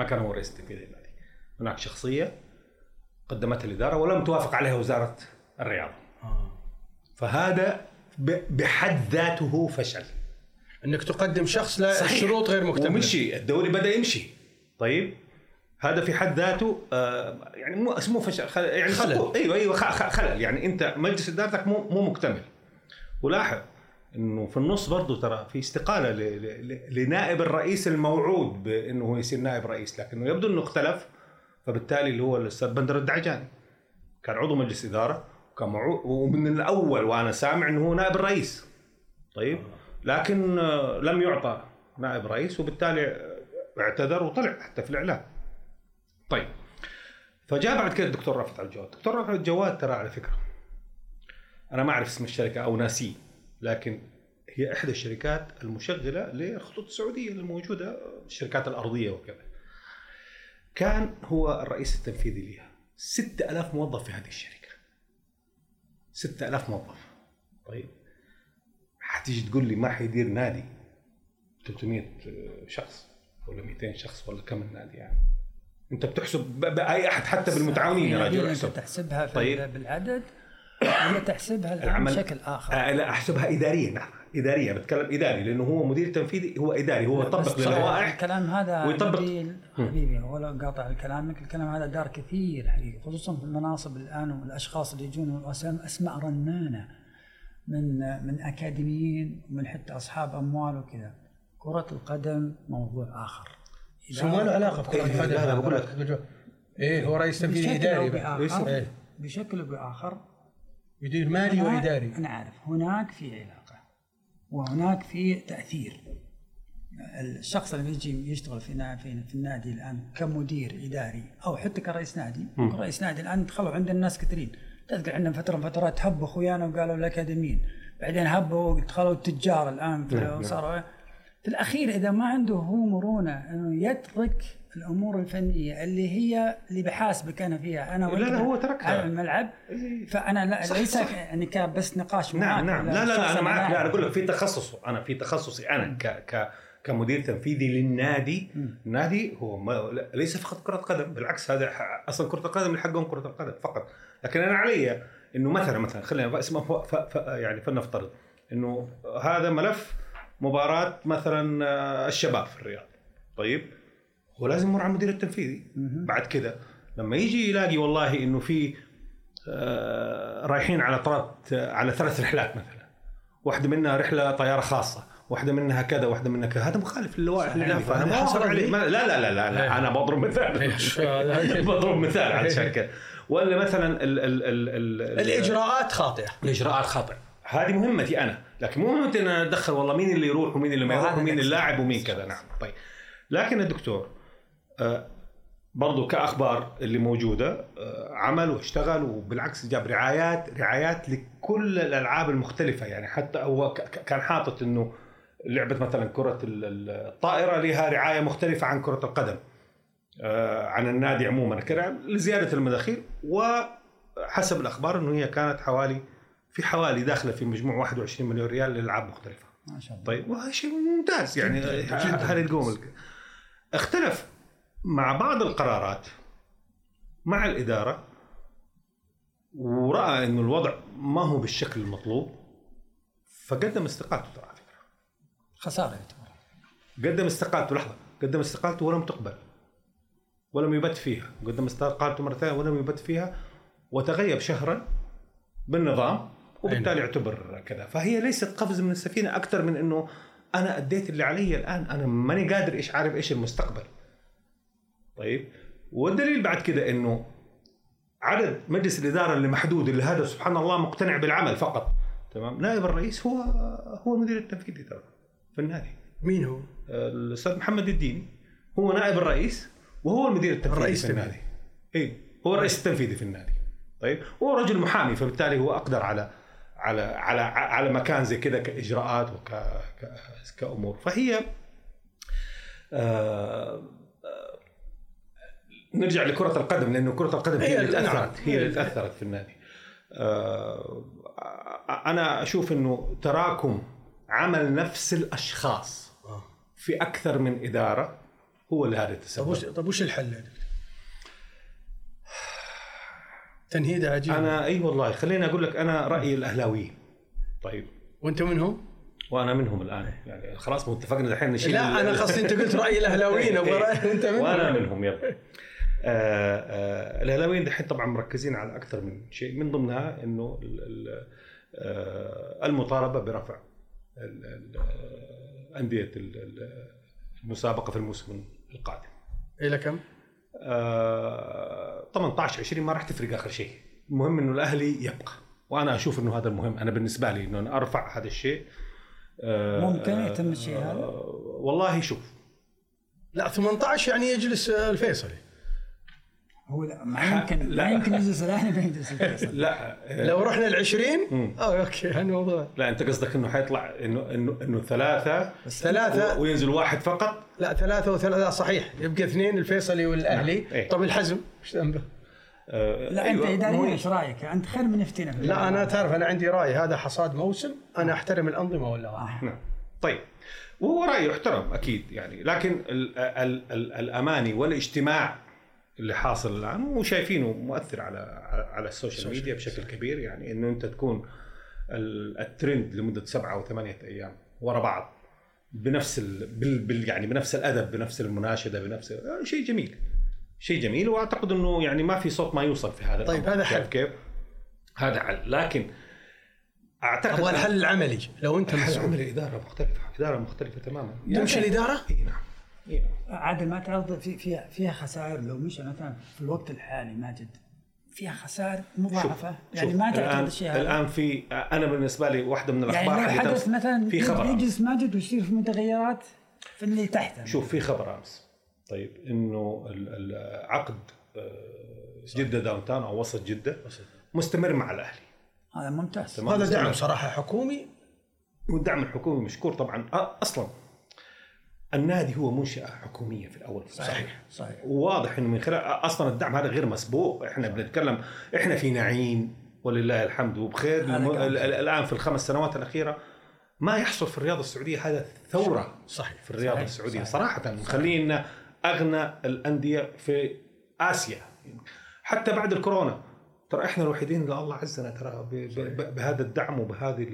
ما كان هو الرئيس التنفيذي للنادي هناك شخصية قدمتها الإدارة ولم توافق عليها وزارة الرياضة. فهذا ب- بحد ذاته فشل. إنك تقدم شخص لا صحيح. الشروط غير مكتملة. ومشي الدوري بدأ يمشي. طيب هذا في حد ذاته آه يعني مو اسمه فشل خل... يعني خلل. أيوه أيوه خلل. يعني أنت مجلس إدارتك مو مو مكتمل. ولاحظ إنه في النص برضه ترى في استقالة لنائب الرئيس الموعود بإنه هو يصير نائب رئيس لكنه يبدو إنه اختلف فبالتالي اللي هو الأستاذ بندر الدعجاني كان عضو مجلس إدارة وكان ومن الأول وأنا سامع إنه هو نائب الرئيس. طيب؟ لكن آه، لم يعطى نائب رئيس وبالتالي آه، اعتذر وطلع حتى في الإعلام. طيب فجاء بعد كده الدكتور رافت الجواد. الدكتور رافت الجواد ترى على فكرة أنا ما أعرف اسم الشركة أو ناسيه. لكن هي إحدى الشركات المشغلة للخطوط السعودية الموجودة الشركات الأرضية وكذا. كان هو الرئيس التنفيذي لها 6000 موظف في هذه الشركة. 6000 موظف. طيب. حتيجي تقول لي ما حيدير نادي؟ 300 شخص ولا 200 شخص ولا كم النادي يعني. أنت بتحسب بأي أحد حتى بالمتعاونين يا يعني رجل انت احسب تحسبها. طيب. بالعدد. ولا تحسبها الان العمل- بشكل آخر؟ آه لا أحسبها اداريا. نعم اداريا بتكلم إداري لأنه هو مدير تنفيذي هو إداري هو يطبق للوائح الكلام هذا ويطبق. حبيبي ولا قاطع كلامك الكلام هذا دار كثير حقيقي خصوصا في المناصب الآن والأشخاص اللي يجون وأسم- أسماء رنانة من من أكاديميين ومن حتى أصحاب أموال وكذا. كرة القدم موضوع آخر. شو ما له علاقه بكرة؟ إيه، القدم؟ لا، لا، بقول لك. إيه هو رئيس تنفيذي بشكل اداري أو بقى. بآخر. إيه. بشكل أو بآخر يدير مالي هناك- وإداري. أنا عارف هناك في علاقة وهناك في تأثير. الشخص اللي يجي يشتغل في في النادي الآن كمدير إداري أو حتى كرئيس نادي. رئيس نادي الآن دخلوا عندنا ناس كثيرين. تذكر عندنا فترة من فترات هبوا أخويانا وقالوا الاكاديميين بعدين هبوا دخلوا التجار الآن في صاروا في الأخير إذا ما عنده هو مرونة إنه يترك الأمور الفنية اللي هي اللي بحاسبك أنا فيها أنا لا، لا، هو تركها. على الملعب. فأنا لا صح، ليس صح. يعني كان بس نقاش معك نعم نعم لا لا, لا أنا معك لا. أنا أقول لك في تخصصه أنا في تخصصي أنا ك ك كمدير تنفيذي للنادي النادي هو ما ليس فقط كرة قدم بالعكس هذا أصلا كرة القدم اللي حقهم كرة القدم فقط لكن أنا علي إنه مثلا مثلا خلينا اسمه يعني فلنفترض إنه هذا ملف مباراة مثلا آه، الشباب في الرياض. طيب؟ هو لازم يمر على المدير التنفيذي. بعد كده لما يجي يلاقي والله إنه في آه، رايحين على ثلاث على ثلاث رحلات مثلا. واحدة منها رحلة طيارة خاصة واحدة منها كذا واحدة منها كذا. هذا مخالف للوائح. فأنا هذا ما حصل عليه. لا لا لا لا, لا. أنا بضرب مثال. إيش هذا؟ بضرب مثال علشان كذا ولا مثلا ال ال ال ال الإجراءات خاطئة. الإجراءات خاطئة. هذه مهمتي أنا. لكن مو مهمتي ان أنا اتدخل والله مين اللي يروح ومين اللي ما يروح ومين اللاعب ومين كذا. نعم. طيب. لكن الدكتور آه، برضو كأخبار اللي موجودة آه، عمل واشتغل وبالعكس جاب رعايات رعايات لكل الألعاب المختلفة. يعني حتى هو كان حاطط إنه لعبة مثلا كرة ال- ال- الطائرة لها رعاية مختلفة عن كرة القدم آه، عن النادي عموما. كرع- لزيادة المداخيل وحسب الأخبار إنه هي كانت حوالي في حوالي داخله في مجموع 21 مليون ريال لالعاب مختلفة. ما شاء الله. طيب وهذا شيء ممتاز يعني هذا القوم اختلف مع بعض القرارات مع الإدارة ورأى إنه الوضع ما هو بالشكل المطلوب فقدم استقالته ترى على فكرة. خسارة يعتبر قدم استقالته لحظة. قدم استقالته ولم تقبل. ولم يبت فيها. قدم استقالته مره ثانية ولم يبت فيها وتغيب شهرا بالنظام. وبالتالي اعتبر كذا. فهي ليست قفز من السفينة أكثر من إنه أنا أديت اللي علي الآن. أنا ماني قادر إيش عارف إيش المستقبل. طيب؟ والدليل بعد كده إنه عدد مجلس الإدارة اللي محدود اللي هذا سبحان الله مقتنع بالعمل فقط. تمام؟ نائب الرئيس هو هو المدير التنفيذي ترى في النادي. مين هو؟ الأستاذ محمد الديني هو نائب الرئيس وهو المدير التنفيذي الرئيس في النادي. اي هو الرئيس التنفيذي في النادي. طيب؟ هو رجل محامي فبالتالي هو أقدر على على على على مكان زي كذا كإجراءات وك ك- كأمور فهي آه نرجع لكرة القدم لأنه كرة القدم هي هي اللي. تأثرت هي اللي تأثرت في النادي. آه أنا أشوف إنه تراكم عمل نفس الأشخاص آه. في أكثر من إدارة هو اللي هذا التسبب. طب وش الحل يا دكتور؟ تنهيده عجيب أنا أي والله خليني أقول لك أنا رأيي الأهلاويين. طيب وأنت منهم؟ وأنا منهم الآن يعني خلاص مو اتفقنا الحين نشيل لا أنا قصدي أنت قلت رأي الأهلاويين أبغى أنت منهم وأنا منهم يلا آه آه الأهلاويين دحين طبعا مركزين على أكثر من شيء من ضمنها إنه آه المطالبة برفع أندية ال- ال- المسابقة في الموسم القادم. إلى كم؟ آه 18 20 ما راح تفرق آخر شيء. المهم إنه الأهلي يبقى وأنا أشوف إنه هذا المهم. أنا بالنسبة لي إنه أنا أرفع هذا الشيء. آه ممكن يتم الشيء هذا؟ آه والله شوف. لا 18 يعني يجلس آه، الفيصلي. هو لا ما يمكن لا. ما يمكن يجلس الاهلي ما يجلس لا. آه، لو رحنا ال 20 مم. آه أوكي الموضوع. لا أنت قصدك إنه حيطلع انه انه إنه ثلاثة ثلاثة؟ و- وينزل واحد فقط؟ لا ثلاثة وثلاثة صحيح. يبقى اثنين الفيصلي والأهلي. إيه. طب الحزم إيش ذنبه؟ آه لا أنت أيوة، اداريا إيش رأيك؟ أنت خير من يفتينا في لا أنا تعرف أنا عندي رأي. هذا حصاد موسم أنا أحترم الأنظمة ولا واحد نعم. طيب. وهو رأي يحترم أكيد يعني. لكن ال ال ال الأماني والاجتماع اللي حاصل الآن وشايفينه مؤثر على على ال social media بشكل كبير يعني إنه أنت تكون ال- الترند لمدة سبعة أو ثمانية أيام ورا بعض بنفس ال بال بال يعني بنفس الأدب بنفس المناشدة بنفس آه، شيء جميل شيء جميل وأعتقد إنه يعني ما في صوت ما يوصل في هذا طيب،. هذا حل. كيف؟ هذا حل لكن أعتقد أبغى الحل العملي لو أنت الحل عمل إدارة مختلفة إدارة مختلفة تماما تمشي الإدارة؟ اي نعم اي نعم عادل ما تعرض في فيها فيها خسائر لو مشى مثلا في الوقت الحالي ماجد فيها خسائر مضاعفة. يعني ما تعتقد الان الشيء هذا. الآن في أنا بالنسبة لي واحدة من يعني الاخبار لو اللي حدث مثلا في خبر. يجلس ماجد ويصير في متغيرات في اللي تحته شوف في خبر أمس. طيب إنه ال- ال- عقد آه، جدة downtown أو وسط جدة مستمر مع الأهلي. هذا ممتاز. هذا. دعم صراحة حكومي. والدعم الحكومي مشكور طبعا. أ- أصلا النادي هو منشأة حكومية في الأول. صحيح صحيح. وواضح إنه من خلال أصلا الدعم هذا غير مسبوق. إحنا بنتكلم إحنا في نعيم ولله الحمد وبخير. الم... الآن في الخمس سنوات الأخيرة ما يحصل في الرياضة السعودية هذا ثورة. صحيح. في الرياضة صحيح، السعودية صحيح. صراحة. مخلينا أغنى الأندية في آسيا. حتى بعد الكورونا. ترى إحنا الوحيدين اللي الله عزنا ترى بهذا الدعم وبهذه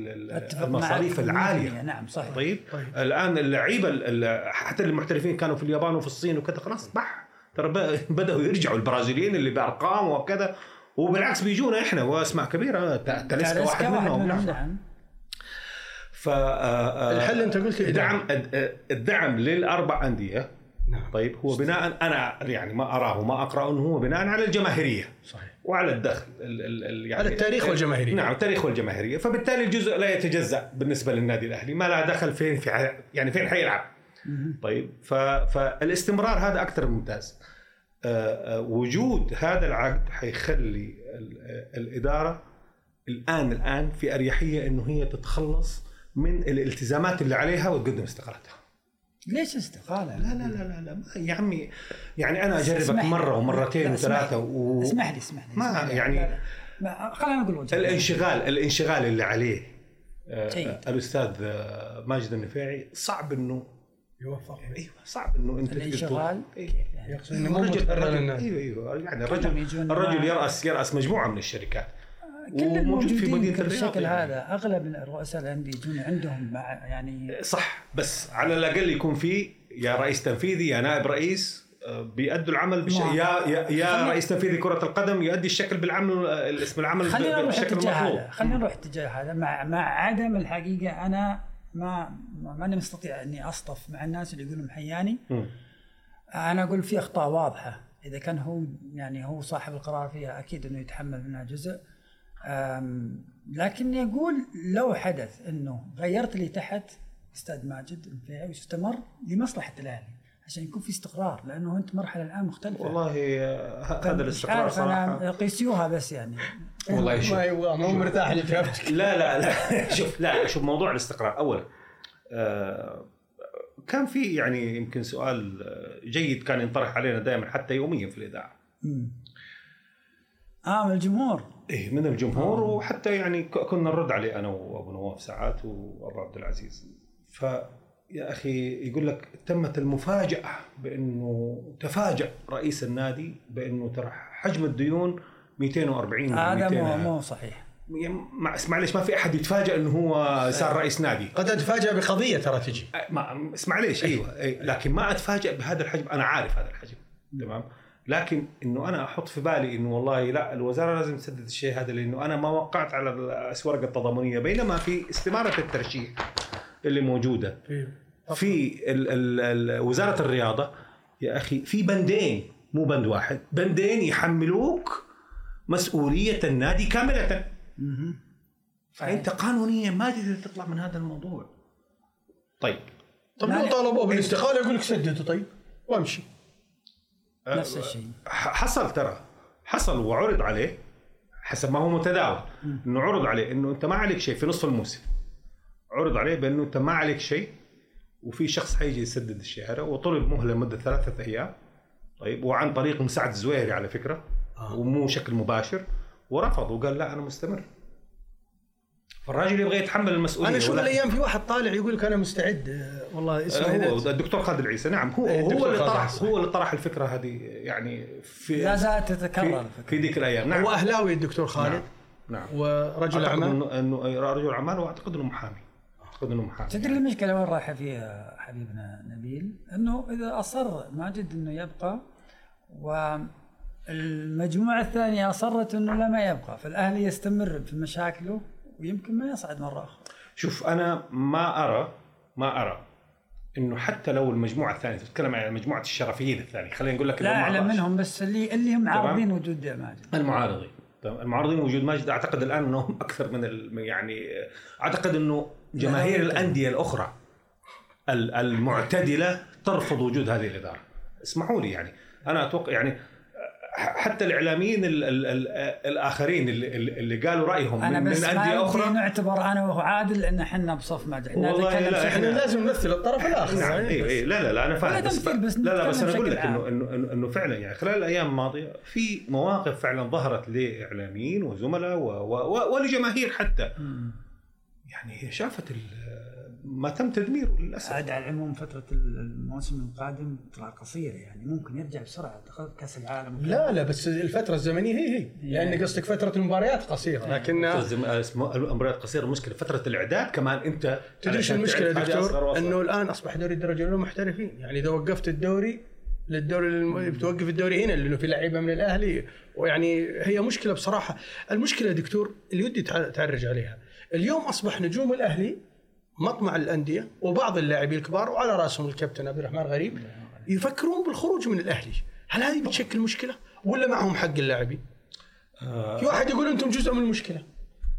المصاريف العالية. 100%. نعم صحيح. طيب. طيب. الآن اللعيبة ال- ال- حتى المحترفين كانوا في اليابان وفي الصين وكذا خلاص بح ترى بدأوا يرجعوا البرازيليين اللي بأرقام وكذا. وبالعكس بيجونا إحنا. واسماء كبيره تا- تاليسكا تاليسكا واحد منهم. نعم. نعم. ف آه، الحل أنت قلت إدارة. الدعم الدعم للأربع أندية. نعم. طيب هو بناء أنا يعني ما أراه وما اقرا إنه هو بناء على الجماهيرية. صحيح. وعلى الدخل ال ال ال يعني على التاريخ والجماهيرية. نعم التاريخ والجماهيرية. فبالتالي الجزء لا يتجزأ بالنسبة للنادي الأهلي. ما له دخل فين في يعني فين حيلعب. طيب فالاستمرار هذا أكثر ممتاز. آه، آه، وجود هذا العقد حيخلي ال- الإدارة الان الآن في أريحية إنه هي تتخلص من الالتزامات اللي عليها وتقدم استقالتها. ليش استقالة؟ لا لا لا لا, لا. ما- يا عمي يعني أنا أجربك. مرة ومرتين وثلاثة لي. و... اسمح لي اسمح لي ما اسمح لي. يعني خلينا نقول وجهة نظري. الانشغال الانشغال اللي عليه آه، جيد. الأستاذ آه، ماجد النفيعي صعب إنه يوفق أيوه صعب إنه أنت الانشغال إيه. يعني؟ يقصد إنه مو الرجل أيوه أيوه يعني الرجل الرجل يراس يرأس مجموعة من الشركات كل في الموجودين مدينة الرياض بالشكل يعني. هذا أغلب رؤساء الأندية يجون عندهم مع يعني صح بس على الأقل يكون في يا رئيس تنفيذي يا نائب رئيس آه، بيأدوا العمل بش... يا يا, يا رئيس تنفيذي كرة القدم يؤدي الشكل بالعمل آه، الاسم العمل خلينا نروح المطلوب هذا خلينا نروح الاتجاه هذا. مع مع عدم الحقيقة أنا ما ما- ماني مستطيع إني أصطف مع الناس اللي يقولون محياني مم. أنا أقول في أخطاء واضحة. إذا كان هو يعني هو صاحب القرار فيها أكيد إنه يتحمل منها جزء. لكني أقول لو حدث إنه غيرت لي تحت أستاذ ماجد الفيعي واستمر لمصلحة الأهلي عشان يكون في استقرار لأنه أنت مرحلة الآن مختلفة. والله آه، هذا الاستقرار أنا قيسوها بس يعني. والله شوف. ما يبغى مو مرتاح لاجابتك لا لا لا. شوف لا شوف موضوع الاستقرار. اولا آه، كان في يعني يمكن سؤال آه، جيد كان ينطرح علينا دائما حتى يوميا في الإذاعة. مم. آه من الجمهور. إيه من الجمهور وحتى يعني ك- كنا نرد عليه أنا وأبو نواف ساعات وأبو عبد العزيز. ف يا أخي يقول لك تمت المفاجأة بأنه تفاجأ رئيس النادي بأنه ترى حجم الديون 240 هذا مو 200 مو صحيح. مع- معلش ما في أحد يتفاجأ إنه هو صار رئيس نادي. قد أتفاجأ بقضية ترى تجي. ما اسمع ليش أيوه. أي لكن ما اتفاجئ بهذا الحجم. أنا عارف هذا الحجم. تمام؟ لكن إنه أنا أحط في بالي إنه والله لا الوزارة لازم تسدد الشيء هذا لأنه أنا ما وقعت على الورقه التضامنية بينما في استمارة الترشيح اللي موجودة. في ال ال ال وزارة الرياضة يا أخي في بندين مو بند واحد بندين يحملوك مسؤولية النادي كاملة. فأنت قانونيا ما تقدر تطلع من هذا الموضوع. طيب. طب لو. طالبوه بالاستقاله يقول لك سددوا طيب. وامشي. نفس الشيء. حصل ترى. حصل وعرض عليه. حسب ما هو متداول. إنه عرض عليه. إنه أنت ما عليك شيء في نصف الموسم. عرض عليه بأنه أنت ما عليك شيء. وفي شخص حيجي يسدد الشيء هذا وطلب مهلة لمدة ثلاثة أيام. طيب. وعن طريق مساعد الزويري على فكرة. ومو شكل مباشر. ورفض. وقال لا أنا مستمر. فالراجل يبغى يتحمل المسؤولية أنا شوف ولكن- الأيام في واحد طالع يقول لك أنا مستعد آه، والله اسمه هو هنا. الدكتور خالد العيسى نعم هو إيه، هو اللي طرح. هو اللي طرح الفكرة هذه يعني في لا زالت تتكرر في. في ذيك الأيام نعم هو أهلاوي الدكتور خالد نعم ورجل أعتقد أعمال انه إنه رجل أعمال وأعتقد إنه محامي أعتقد إنه محامي تدري المشكلة وين رايحة فيها حبيبنا نبيل؟ إنه إذا أصر ماجد إنه يبقى والمجموعة الثانية أصرت إنه لا ما يبقى فالاهلي يستمر في مشاكله ويمكن ما يصعد مرة أخرى. شوف أنا ما أرى ما أرى إنه حتى لو المجموعة الثانية تتكلم عن مجموعة الشرفيين الثانية خلينا نقول لك لا اعلم 11. منهم بس اللي اللي هم عارضين وجود ماجد. المعارضين تمام؟ المعارضين وجود ماجد أعتقد الآن إنهم أكثر من يعني أعتقد إنه جماهير الأندية الأخرى ال- المعتدلة ترفض وجود هذه الإدارة اسمحوا لي يعني أنا أتوقع يعني حتى الإعلاميين ال ال ال الآخرين اللي, اللي قالوا رأيهم أنا من, بس من انديه ودي أخرى نعتبر أنا وهو عادل إن إحنا بصف إحنا والله لا، إحنا. لازم نمثل الطرف الآخر نعم يعني اي بس. اي لا لا لا أنا فاهم بس بس لا لا بس أنا أقول لك انه. انه إنه فعلا يعني خلال الأيام الماضية في مواقف فعلا ظهرت لاعلاميين وزملاء ولجماهير حتى يعني هي شافت ال- ما تم تدميره للأسف. عاد على العموم فترة الموسم القادم ترى قصيرة يعني ممكن يرجع بسرعة دخل كأس العالم لا لا بس الفترة الزمنية هي هي. يعني. قصدك فترة المباريات قصيرة لكن المباريات قصيرة. المشكلة فترة الإعداد كمان أنت تدري إيش علشان المشكلة دكتور؟ إنه الآن أصبح دوري الدرجة الأولى محترفين. يعني إذا وقفت الدوري للدوري الم... بتوقف الدوري هنا لأنه في لعيبة من الأهلي. ويعني هي مشكلة بصراحة. المشكلة دكتور اللي ودي تع- تعرج عليها. اليوم أصبح نجوم الأهلي مطمع الأندية وبعض اللاعبين الكبار وعلى رأسهم الكابتن عبد الرحمن غريب يفكرون بالخروج من الأهلي هل هذه بتشكل مشكلة ولا معهم حق اللاعبين آه، في واحد يقول أنتم جزء من المشكلة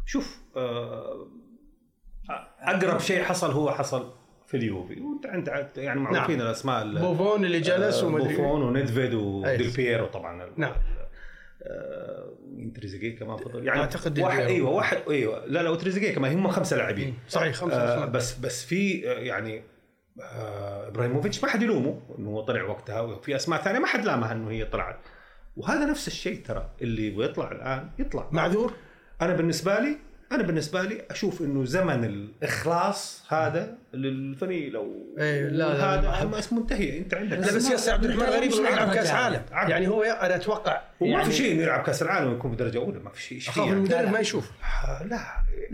شوف آه، أقرب شيء حصل هو حصل في اليوفي وانت أنت يعني معروفين نعم. الأسماء ال- بوفون اللي جلس آه، ومدري بوفون ونيدفيد وديل. بييرو طبعا نعم. آه، مين تريزيجيه كمان فضل. يعني أعتقد ديل واحد. أيوه واحد أيوه. لا لا وتريزيجيه كمان. هم خمسة لاعبين. صحيح خمسة آه. بس بس في آه، يعني آه إبراهيموفيتش ما حد يلومه إنه هو طلع وقتها وفي أسماء ثانية ما حد لامها إنه هي طلعت. وهذا نفس الشيء ترى اللي يبغى يطلع الآن يطلع. معذور؟ أنا بالنسبة لي أنا بالنسبة لي أشوف إنه زمن الإخلاص هذا للفني لو إيه، لا، لا، هذا ما أحب. بس منتهي أنت عندك لا بس ياسر عبد الرحمن غريب يروح يلعب كأس يعني. عالم. يعني هو أنا أتوقع وما يعني في شيء إنه يلعب كأس العالم ويكون في درجه أولى ما في شيء إيش أخاف فيها؟ المدرب ما يشوف آه، لا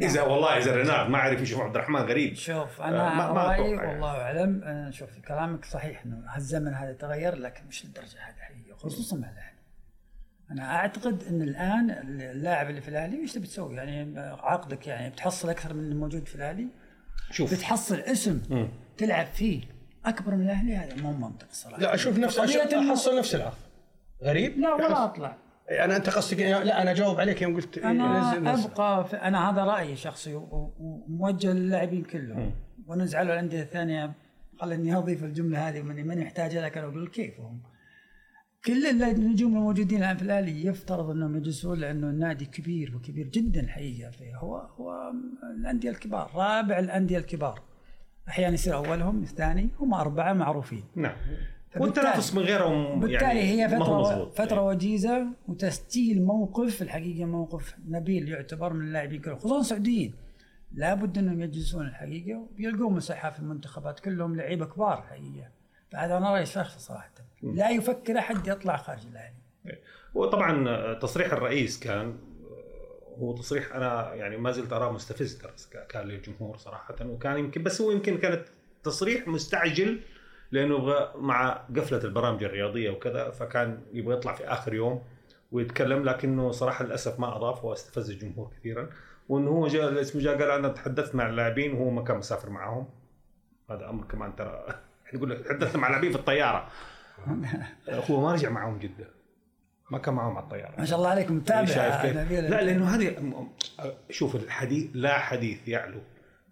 إذا والله إذا رينارد ما عرف يشوف عبد الرحمن غريب شوف آه، أنا ما- ما رأيي يعني. والله أعلم أنا شوف كلامك صحيح إنه هالزمن هذا تغير لكن مش للدرجة هذه حقيقة خصوصا مع الاهلي. أنا أعتقد إن الآن اللاعب اللي في الاهلي إيش تبي تسوي؟ يعني عقدك يعني بتحصل أكثر من اللي موجود في الاهلي شوف. بتحصل اسم مم. تلعب فيه أكبر من الأهلي؟ هذا مو منطق صراحة. لا أشوف نفس أحصل نفس العرض غريب؟ لا. ولا أطلع. أنا أنت قصدك لا أنا أجاوب عليك يوم قلت أنا نزل نفس. أبقى في أنا هذا رأيي شخصي وموجه للاعبين كلهم. ونزعلوا الأندية الثانية خليني أضيف الجملة هذه ماني ماني محتاج لك أنا أقول كيفهم؟ كل النجوم الموجودين الآن في الاهلي يفترض أنهم يجلسون لأنه النادي كبير وكبير جدا الحقيقة فيه. هو هو الأندية الكبار رابع الأندية الكبار. أحيانا يصير أولهم الثاني هم أربعة معروفين. نعم. والتنافس من غيرهم بالتالي يعني هي فترة مظبوط. فترة وجيزة وتسجيل موقف الحقيقة موقف نبيل يعتبر من اللاعبين كلهم خصوصا السعوديين. لابد أنهم يجلسون الحقيقة ويلقون مساحة في المنتخبات كلهم لعيبة كبار حقيقة. فهذا أنا رأيي شخصي صراحة. لا يفكر أحد يطلع خارج الأهلي. وطبعا تصريح الرئيس كان هو تصريح أنا يعني ما زلت أراه مستفز ترى كان للجمهور صراحة وكان يمكن بس هو يمكن كانت تصريح مستعجل لأنه يبغى مع قفلة البرامج الرياضية وكذا فكان يبغى يطلع في آخر يوم ويتكلم لكنه صراحة للأسف ما أضاف واستفز الجمهور كثيرا. وإنه هو جاء اسمه جاء قال أنا تحدثت مع اللاعبين وهو ما كان مسافر معهم. هذا أمر كمان ترى يقول لك تحدثت مع اللاعبين في الطيارة. هو ما رجع معهم جدة. ما كان معهم على الطيارة. ما شاء الله عليكم متابع شايف كيف؟ نبيل لا لأنه هذه شوف الحديث لا حديث يعلو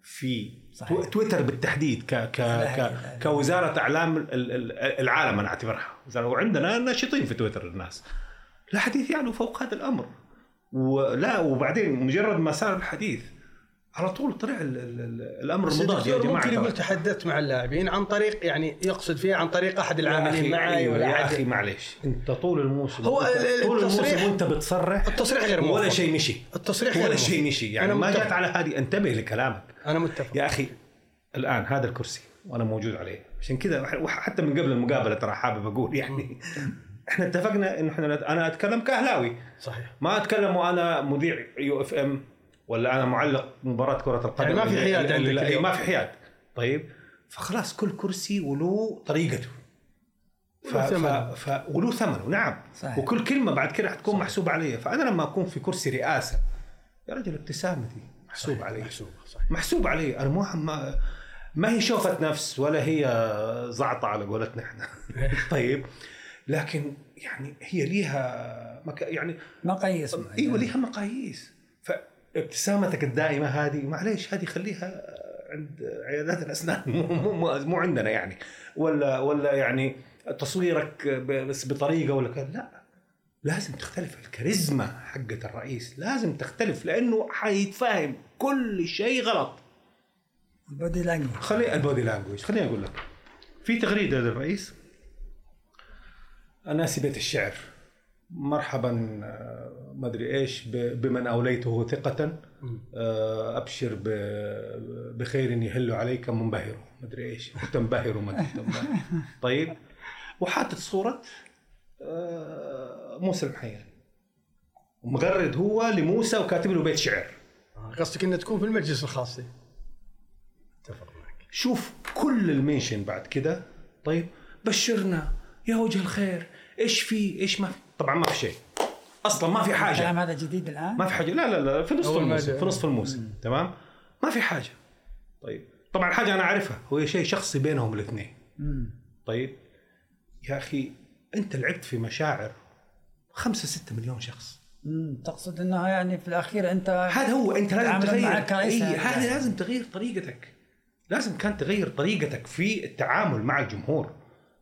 في صحيح. تو- تويتر بالتحديد ك ك ك. كوزارة أعلام ال- ال- العالم أنا أعتبرها. وعندنا ناشطين في تويتر الناس. لا حديث يعلو فوق هذا الأمر. ولا وبعدين مجرد ما صار الحديث. على طول طلع ال ال ال الأمر بس المضاد يا جماعة ممكن يقول. تحدثت مع اللاعبين عن طريق يعني يقصد فيها عن طريق أحد العاملين معي أيوة ولا يا أحد- أخي معلش أنت طول الموسم هو طول الموسم وأنت بتصرح. التصريح غير ولا. شيء مشي. التصريح غير ولا. شيء مشي. يعني أنا ما. جات على هذه. انتبه لكلامك. أنا متفق. يا أخي الآن هذا الكرسي وأنا موجود عليه. عشان كذا وحتى من قبل المقابلة ترى حابب أقول يعني إحنا اتفقنا إنه إحنا أنا أتكلم كأهلاوي. صحيح. ما أتكلم وأنا مذيع يو إف إم. ولا أنا معلق مباراة كرة القدم؟ يعني ما في حياد عندك. ما في حياد. طيب. فخلاص كل كرسي وله طريقته. ف... وله ف... ثمنه. ف... وله ثمنه. نعم. صحيح. وكل كلمة بعد كده حتكون محسوبة علي. فأنا لما أكون في كرسي رئاسة يا رجل ابتسامتي. محسوب علي. محسوب صحيح. محسوب علي. أنا مو ما, ما هي شوفة نفس ولا هي زعطة على قولتنا إحنا. طيب. لكن يعني هي ليها مك... يعني مقاييس. إيوه ليها مقاييس. فابتسامتك الدائمة هذه معليش هذه خليها عند عيادات الأسنان مو مو مو, عندنا يعني. ولا ولا يعني تصويرك بس بطريقة ولا كذا لا. لازم تختلف الكاريزما حقة الرئيس لازم تختلف لأنه حيتفاهم كل شيء غلط. ال body language خلي ال body language خليني أقول لك. في تغريدة للرئيس. ناسي بيت الشعر. مرحبا آه، ما أدري إيش بمن أوليته ثقة آه، أبشر بخير يهل عليك منبهر ما أدري إيش تنبهر تنبهر طيب. وحاطط صورة آه، موسى المحيان ومغرد هو لموسى وكاتب له بيت شعر. قصدك إنها تكون في المجلس الخاص. دي. اتفق معك. شوف كل المنشن بعد كده. طيب بشرنا يا وجه الخير. إيش في إيش ما في. طبعا ما في شيء. أصلا ما في حاجة. الكلام هذا جديد الآن؟ ما في حاجة. لا لا لا في نصف الموسم. في نصف الموسم تمام؟ ما في حاجة. طيب. طبعا حاجة أنا أعرفها هو شيء شخصي بينهم الاثنين. طيب. يا أخي أنت لعبت في مشاعر خمسة ستة مليون شخص. مم. تقصد انها يعني في الأخير أنت هذا هو أنت لازم تغير. اي يعني. هذا لازم تغير طريقتك. لازم كان تغير طريقتك في التعامل مع الجمهور.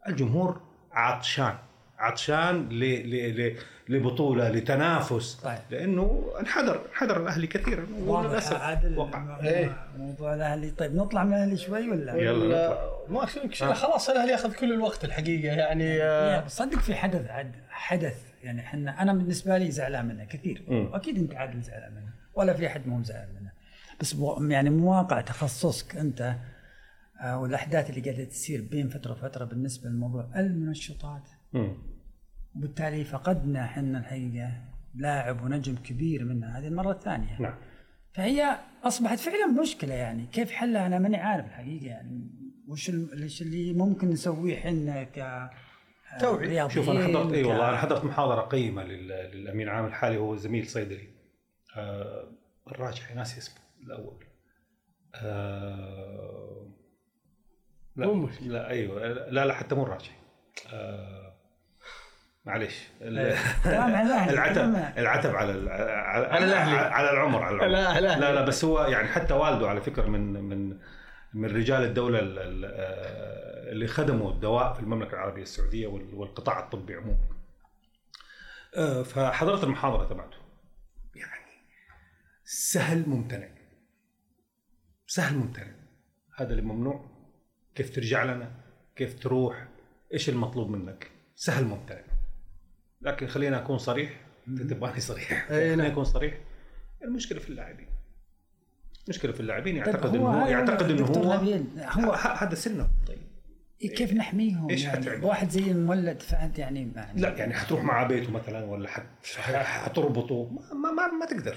الجمهور عطشان. عطشان ل ل ل لبطولة لتنافس. طيب. لأنه انحدر انحدر الأهلي كثيرا. وللأسف وقع. إيه. موضوع الأهلي. طيب نطلع من الأهلي شوي ولا؟ يلا ولا- ما شيء. خلاص الأهلي ياخذ كل الوقت الحقيقة يعني آه، صدق في حدث عد حدث. يعني إحنا أنا بالنسبة لي زعلان منه كثير. واكيد أنت عادل زعلان منه ولا في أحد مو زعلان منه. بس يعني من واقع تخصصك أنت آه، والأحداث اللي قاعدة تصير بين فترة وفترة بالنسبة لموضوع المنشطات. وبالتالي فقدنا إحنا الحقيقة لاعب ونجم كبير منها هذه المرة الثانية. نعم. فهي أصبحت فعلا مشكلة يعني. كيف حلها؟ أنا ماني عارف الحقيقة يعني. وش ال- وش اللي ممكن نسويه إحنا ك توعية. رياضيين شوف أنا حضرت اي والله أنا حضرت محاضرة قيمة لل- للأمين العام الحالي هو زميل صيدلي. آه الراجحي ناسي اسمه الأول. آه لا مو مشكلة. لا أيوه لا لا حتى مو الراجحي آه عن الأهلي. العتب العتب على ال- على على الأهلي. على العمر على العمر لا،. لا لا بس هو يعني حتى والده على فكرة من من من رجال الدولة ال- ال- آه، اللي خدموا الدواء في المملكة العربية السعودية وال- والقطاع الطبي عموما. آه، فحضرت المحاضرة تبعته. يعني سهل ممتنع. سهل ممتنع. هذا اللي ممنوع كيف ترجع لنا؟ كيف تروح؟ إيش المطلوب منك؟ سهل ممتنع. لكن خلينا أكون صريح. أنت تبغاني صريح. خليني نعم. أكون صريح. المشكلة في اللاعبين. المشكلة في اللاعبين. طيب يعتقد هو انه هذا يعتقد إنه هو هو هذا سنه. طيب. كيف نحميهم؟ إيش يعني حتعمل؟ واحد زي المولد فهد يعني ما لا يعني حتروح مع بيته مثلا ولا حت حتربطه. ما ما, ما, ما تقدر.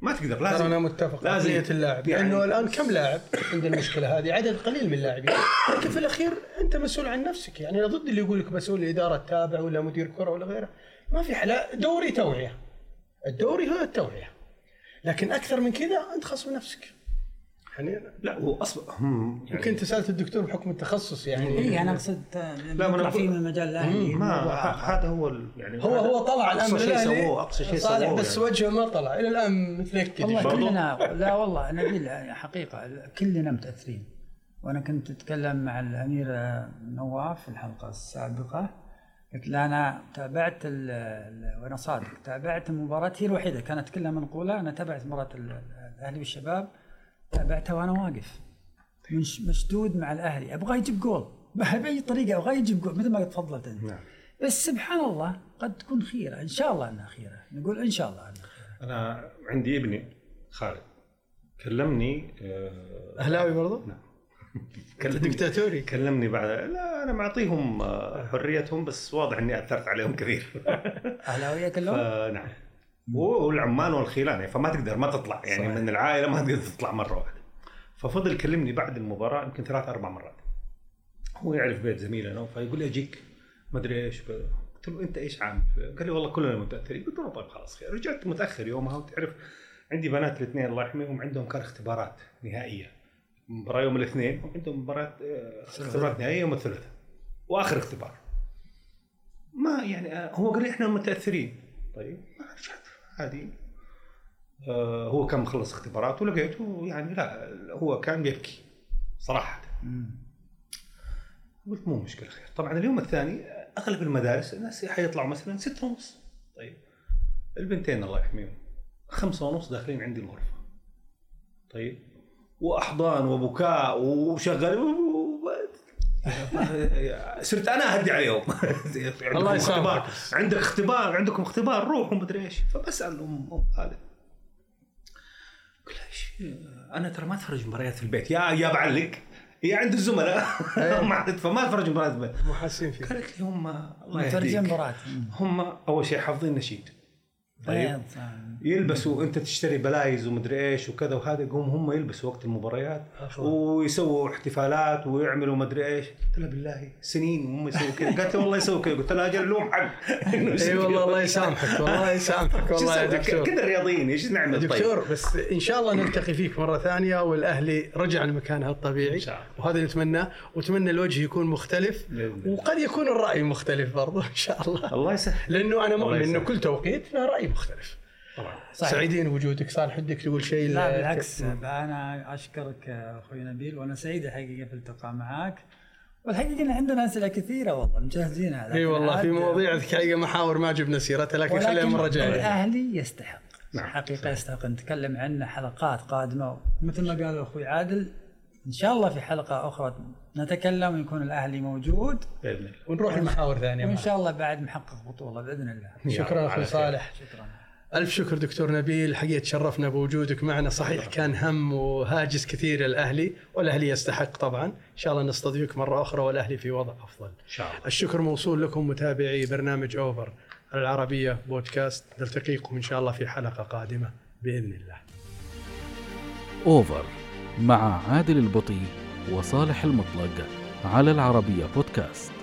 ما تقدر. لازم أنا متفق لازم. اللاعب يعني- لأنه الآن كم لاعب عند المشكلة هذه؟ عدد قليل من اللاعبين. لكن في الأخير أنت مسؤول عن نفسك. يعني أنا ضد اللي يقول لك مسؤول الإدارة التابع ولا مدير كرة ولا غيره. ما في حلا دوري توعية. الدوري هو التوعية. لكن أكثر من كذا أنت خاص بنفسك. يعني لا هو أصلا هم يعني يمكن انت سألت الدكتور بحكم التخصص يعني اي أنا أقصد لا، ما فيه من المجال الاهلي ما هذا هو ال- يعني هو هو طلع الان اقصى شيء سووه أقصى شيء صالح سووه بس يعني. وجهه ما طلع. إلى الآن متنكد والله برضو؟ كلنا لا والله نبيل حقيقة كلنا متأثرين. وأنا كنت أتكلم مع الأمير نواف في الحلقة السابقة. قلت له أنا تابعت وأنا صادق تابعت المباراه هي الوحيده كانت كلها منقولة أنا تابعت مباراة ال- الاهلي والشباب تابعتها وأنا واقف. مش مشدود مع الأهلي أبغى يجيب جول. بأي طريقة أبغى يجيب جول مثل ما تفضلت أنت. نعم. بس سبحان الله قد تكون خيرة إن شاء الله أنها خيرة. نقول إن شاء الله أنها خيرة. أنا عندي ابني خالد كلمني آه، أهلاوي برضو؟ نعم. دكتاتوري كلمني بعد. لا أنا معطيهم آه، حريتهم بس واضح إني أثرت عليهم كثير. أهلاوية كلهم؟ فنعم. والعمان والخيلان يعني فما تقدر ما تطلع. يعني صحيح. من العائلة ما تقدر تطلع مرة واحدة. ففضل يكلمني بعد المباراة يمكن ثلاث أربع مرات. هو يعرف بيت زميلنا فيقول لي أجيك. ما أدري إيش. قلت له أنت إيش عامل؟ قال لي والله كلنا متأثرين. قلت له طيب خلاص خير. رجعت متأخر يومها وتعرف عندي بنات الاثنين الله يحميهم عندهم كان اختبارات نهائية. مباراه يوم الاثنين وعندهم مباراه آه، اختبارات. نهائية يوم الثلاثاء وآخر اختبار. ما يعني آه، هو قال لي إحنا متأثرين. طيب عادي. آه هو كان مخلص اختبارات ولقيته يعني لا هو كان بيبكي صراحة. قلت مو مشكلة خير. طبعا اليوم الثاني أغلب المدارس الناس حيطلعوا مثلا ستة ونص. طيب البنتين الله يحميهم خمسة ونص داخلين عندي الغرفة طيب وأحضان وبكاء وشغل صرت أنا أهدي عليهم. الله يسامحك. عندك اختبار عندكم اختبار روحوا مدري إيش. فبسال ام أم خالد قلت إيش؟ أنا ترى ما أتفرج مباريات في البيت. يا يا بعلق. هي عند الزملاء. عاد- فما أتفرج مباريات في البيت. مو حاسين فيه قالت لي هم الله يهديك. هم أول شيء حافظين نشيد. طيب. طيب يلبسوا انت تشتري بلايز ومدري إيش وكذا وهذا يقوم هم يلبسوا وقت المباريات ويسووا احتفالات ويعملوا مدري إيش. قلت لها بالله. سنين هم يسووا كذا. قالت لي والله يسووا كذا. قلت لها أجل لهم حق. إي والله. الله يسامحك والله يسامحك والله يا؟ دكتور. كذا الرياضيين إيش نعمل؟ طيب. دكتور بس إن شاء الله نلتقي فيك مرة ثانية والأهلي رجع لمكانها الطبيعي. إن شاء الله. وهذا اللي نتمناه وأتمنى الوجه يكون مختلف. وقد يكون الرأي مختلف برضه إن شاء الله. الله يسهل. لأنه أنا مؤمن إنه. كل توقيت له رأي مختلف. طبعا. صحيح. سعيدين بوجودك. صالح ودك تقول شيء لا بالعكس. أنا أشكرك أخوي نبيل وأنا سعيد الحقيقة في التقاء معك والحقيقة إن عندنا أسئلة كثيرة والله مجهزينها. إي والله في مواضيع حقيقه محاور ما جبنا سيرتها لكن خليها المره الجايه الأهلي يستحق. نعم. حقيقة يستحق. نتكلم عنه حلقات قادمة. مثل ما قال أخوي عادل إن شاء الله في حلقة أخرى نتكلم ويكون الاهلي موجود. بإذن الله. ونروح لمحاور ثانية وإن. شاء الله بعد محقق بطولة بإذن الله. شكرا أخوي. صالح. شكرا. ألف شكر دكتور نبيل حقيقة تشرفنا بوجودك معنا. صحيح كان هم وهاجس كثير الأهلي والأهلي يستحق طبعا. إن شاء الله نستضيفك مرة أخرى والأهلي في وضع أفضل. إن شاء الله. الشكر موصول لكم متابعي برنامج أوفر على العربية بودكاست. نلتقيكم إن شاء الله في حلقة قادمة بإذن الله. أوفر. مع عادل البطي وصالح المطلق على العربية بودكاست.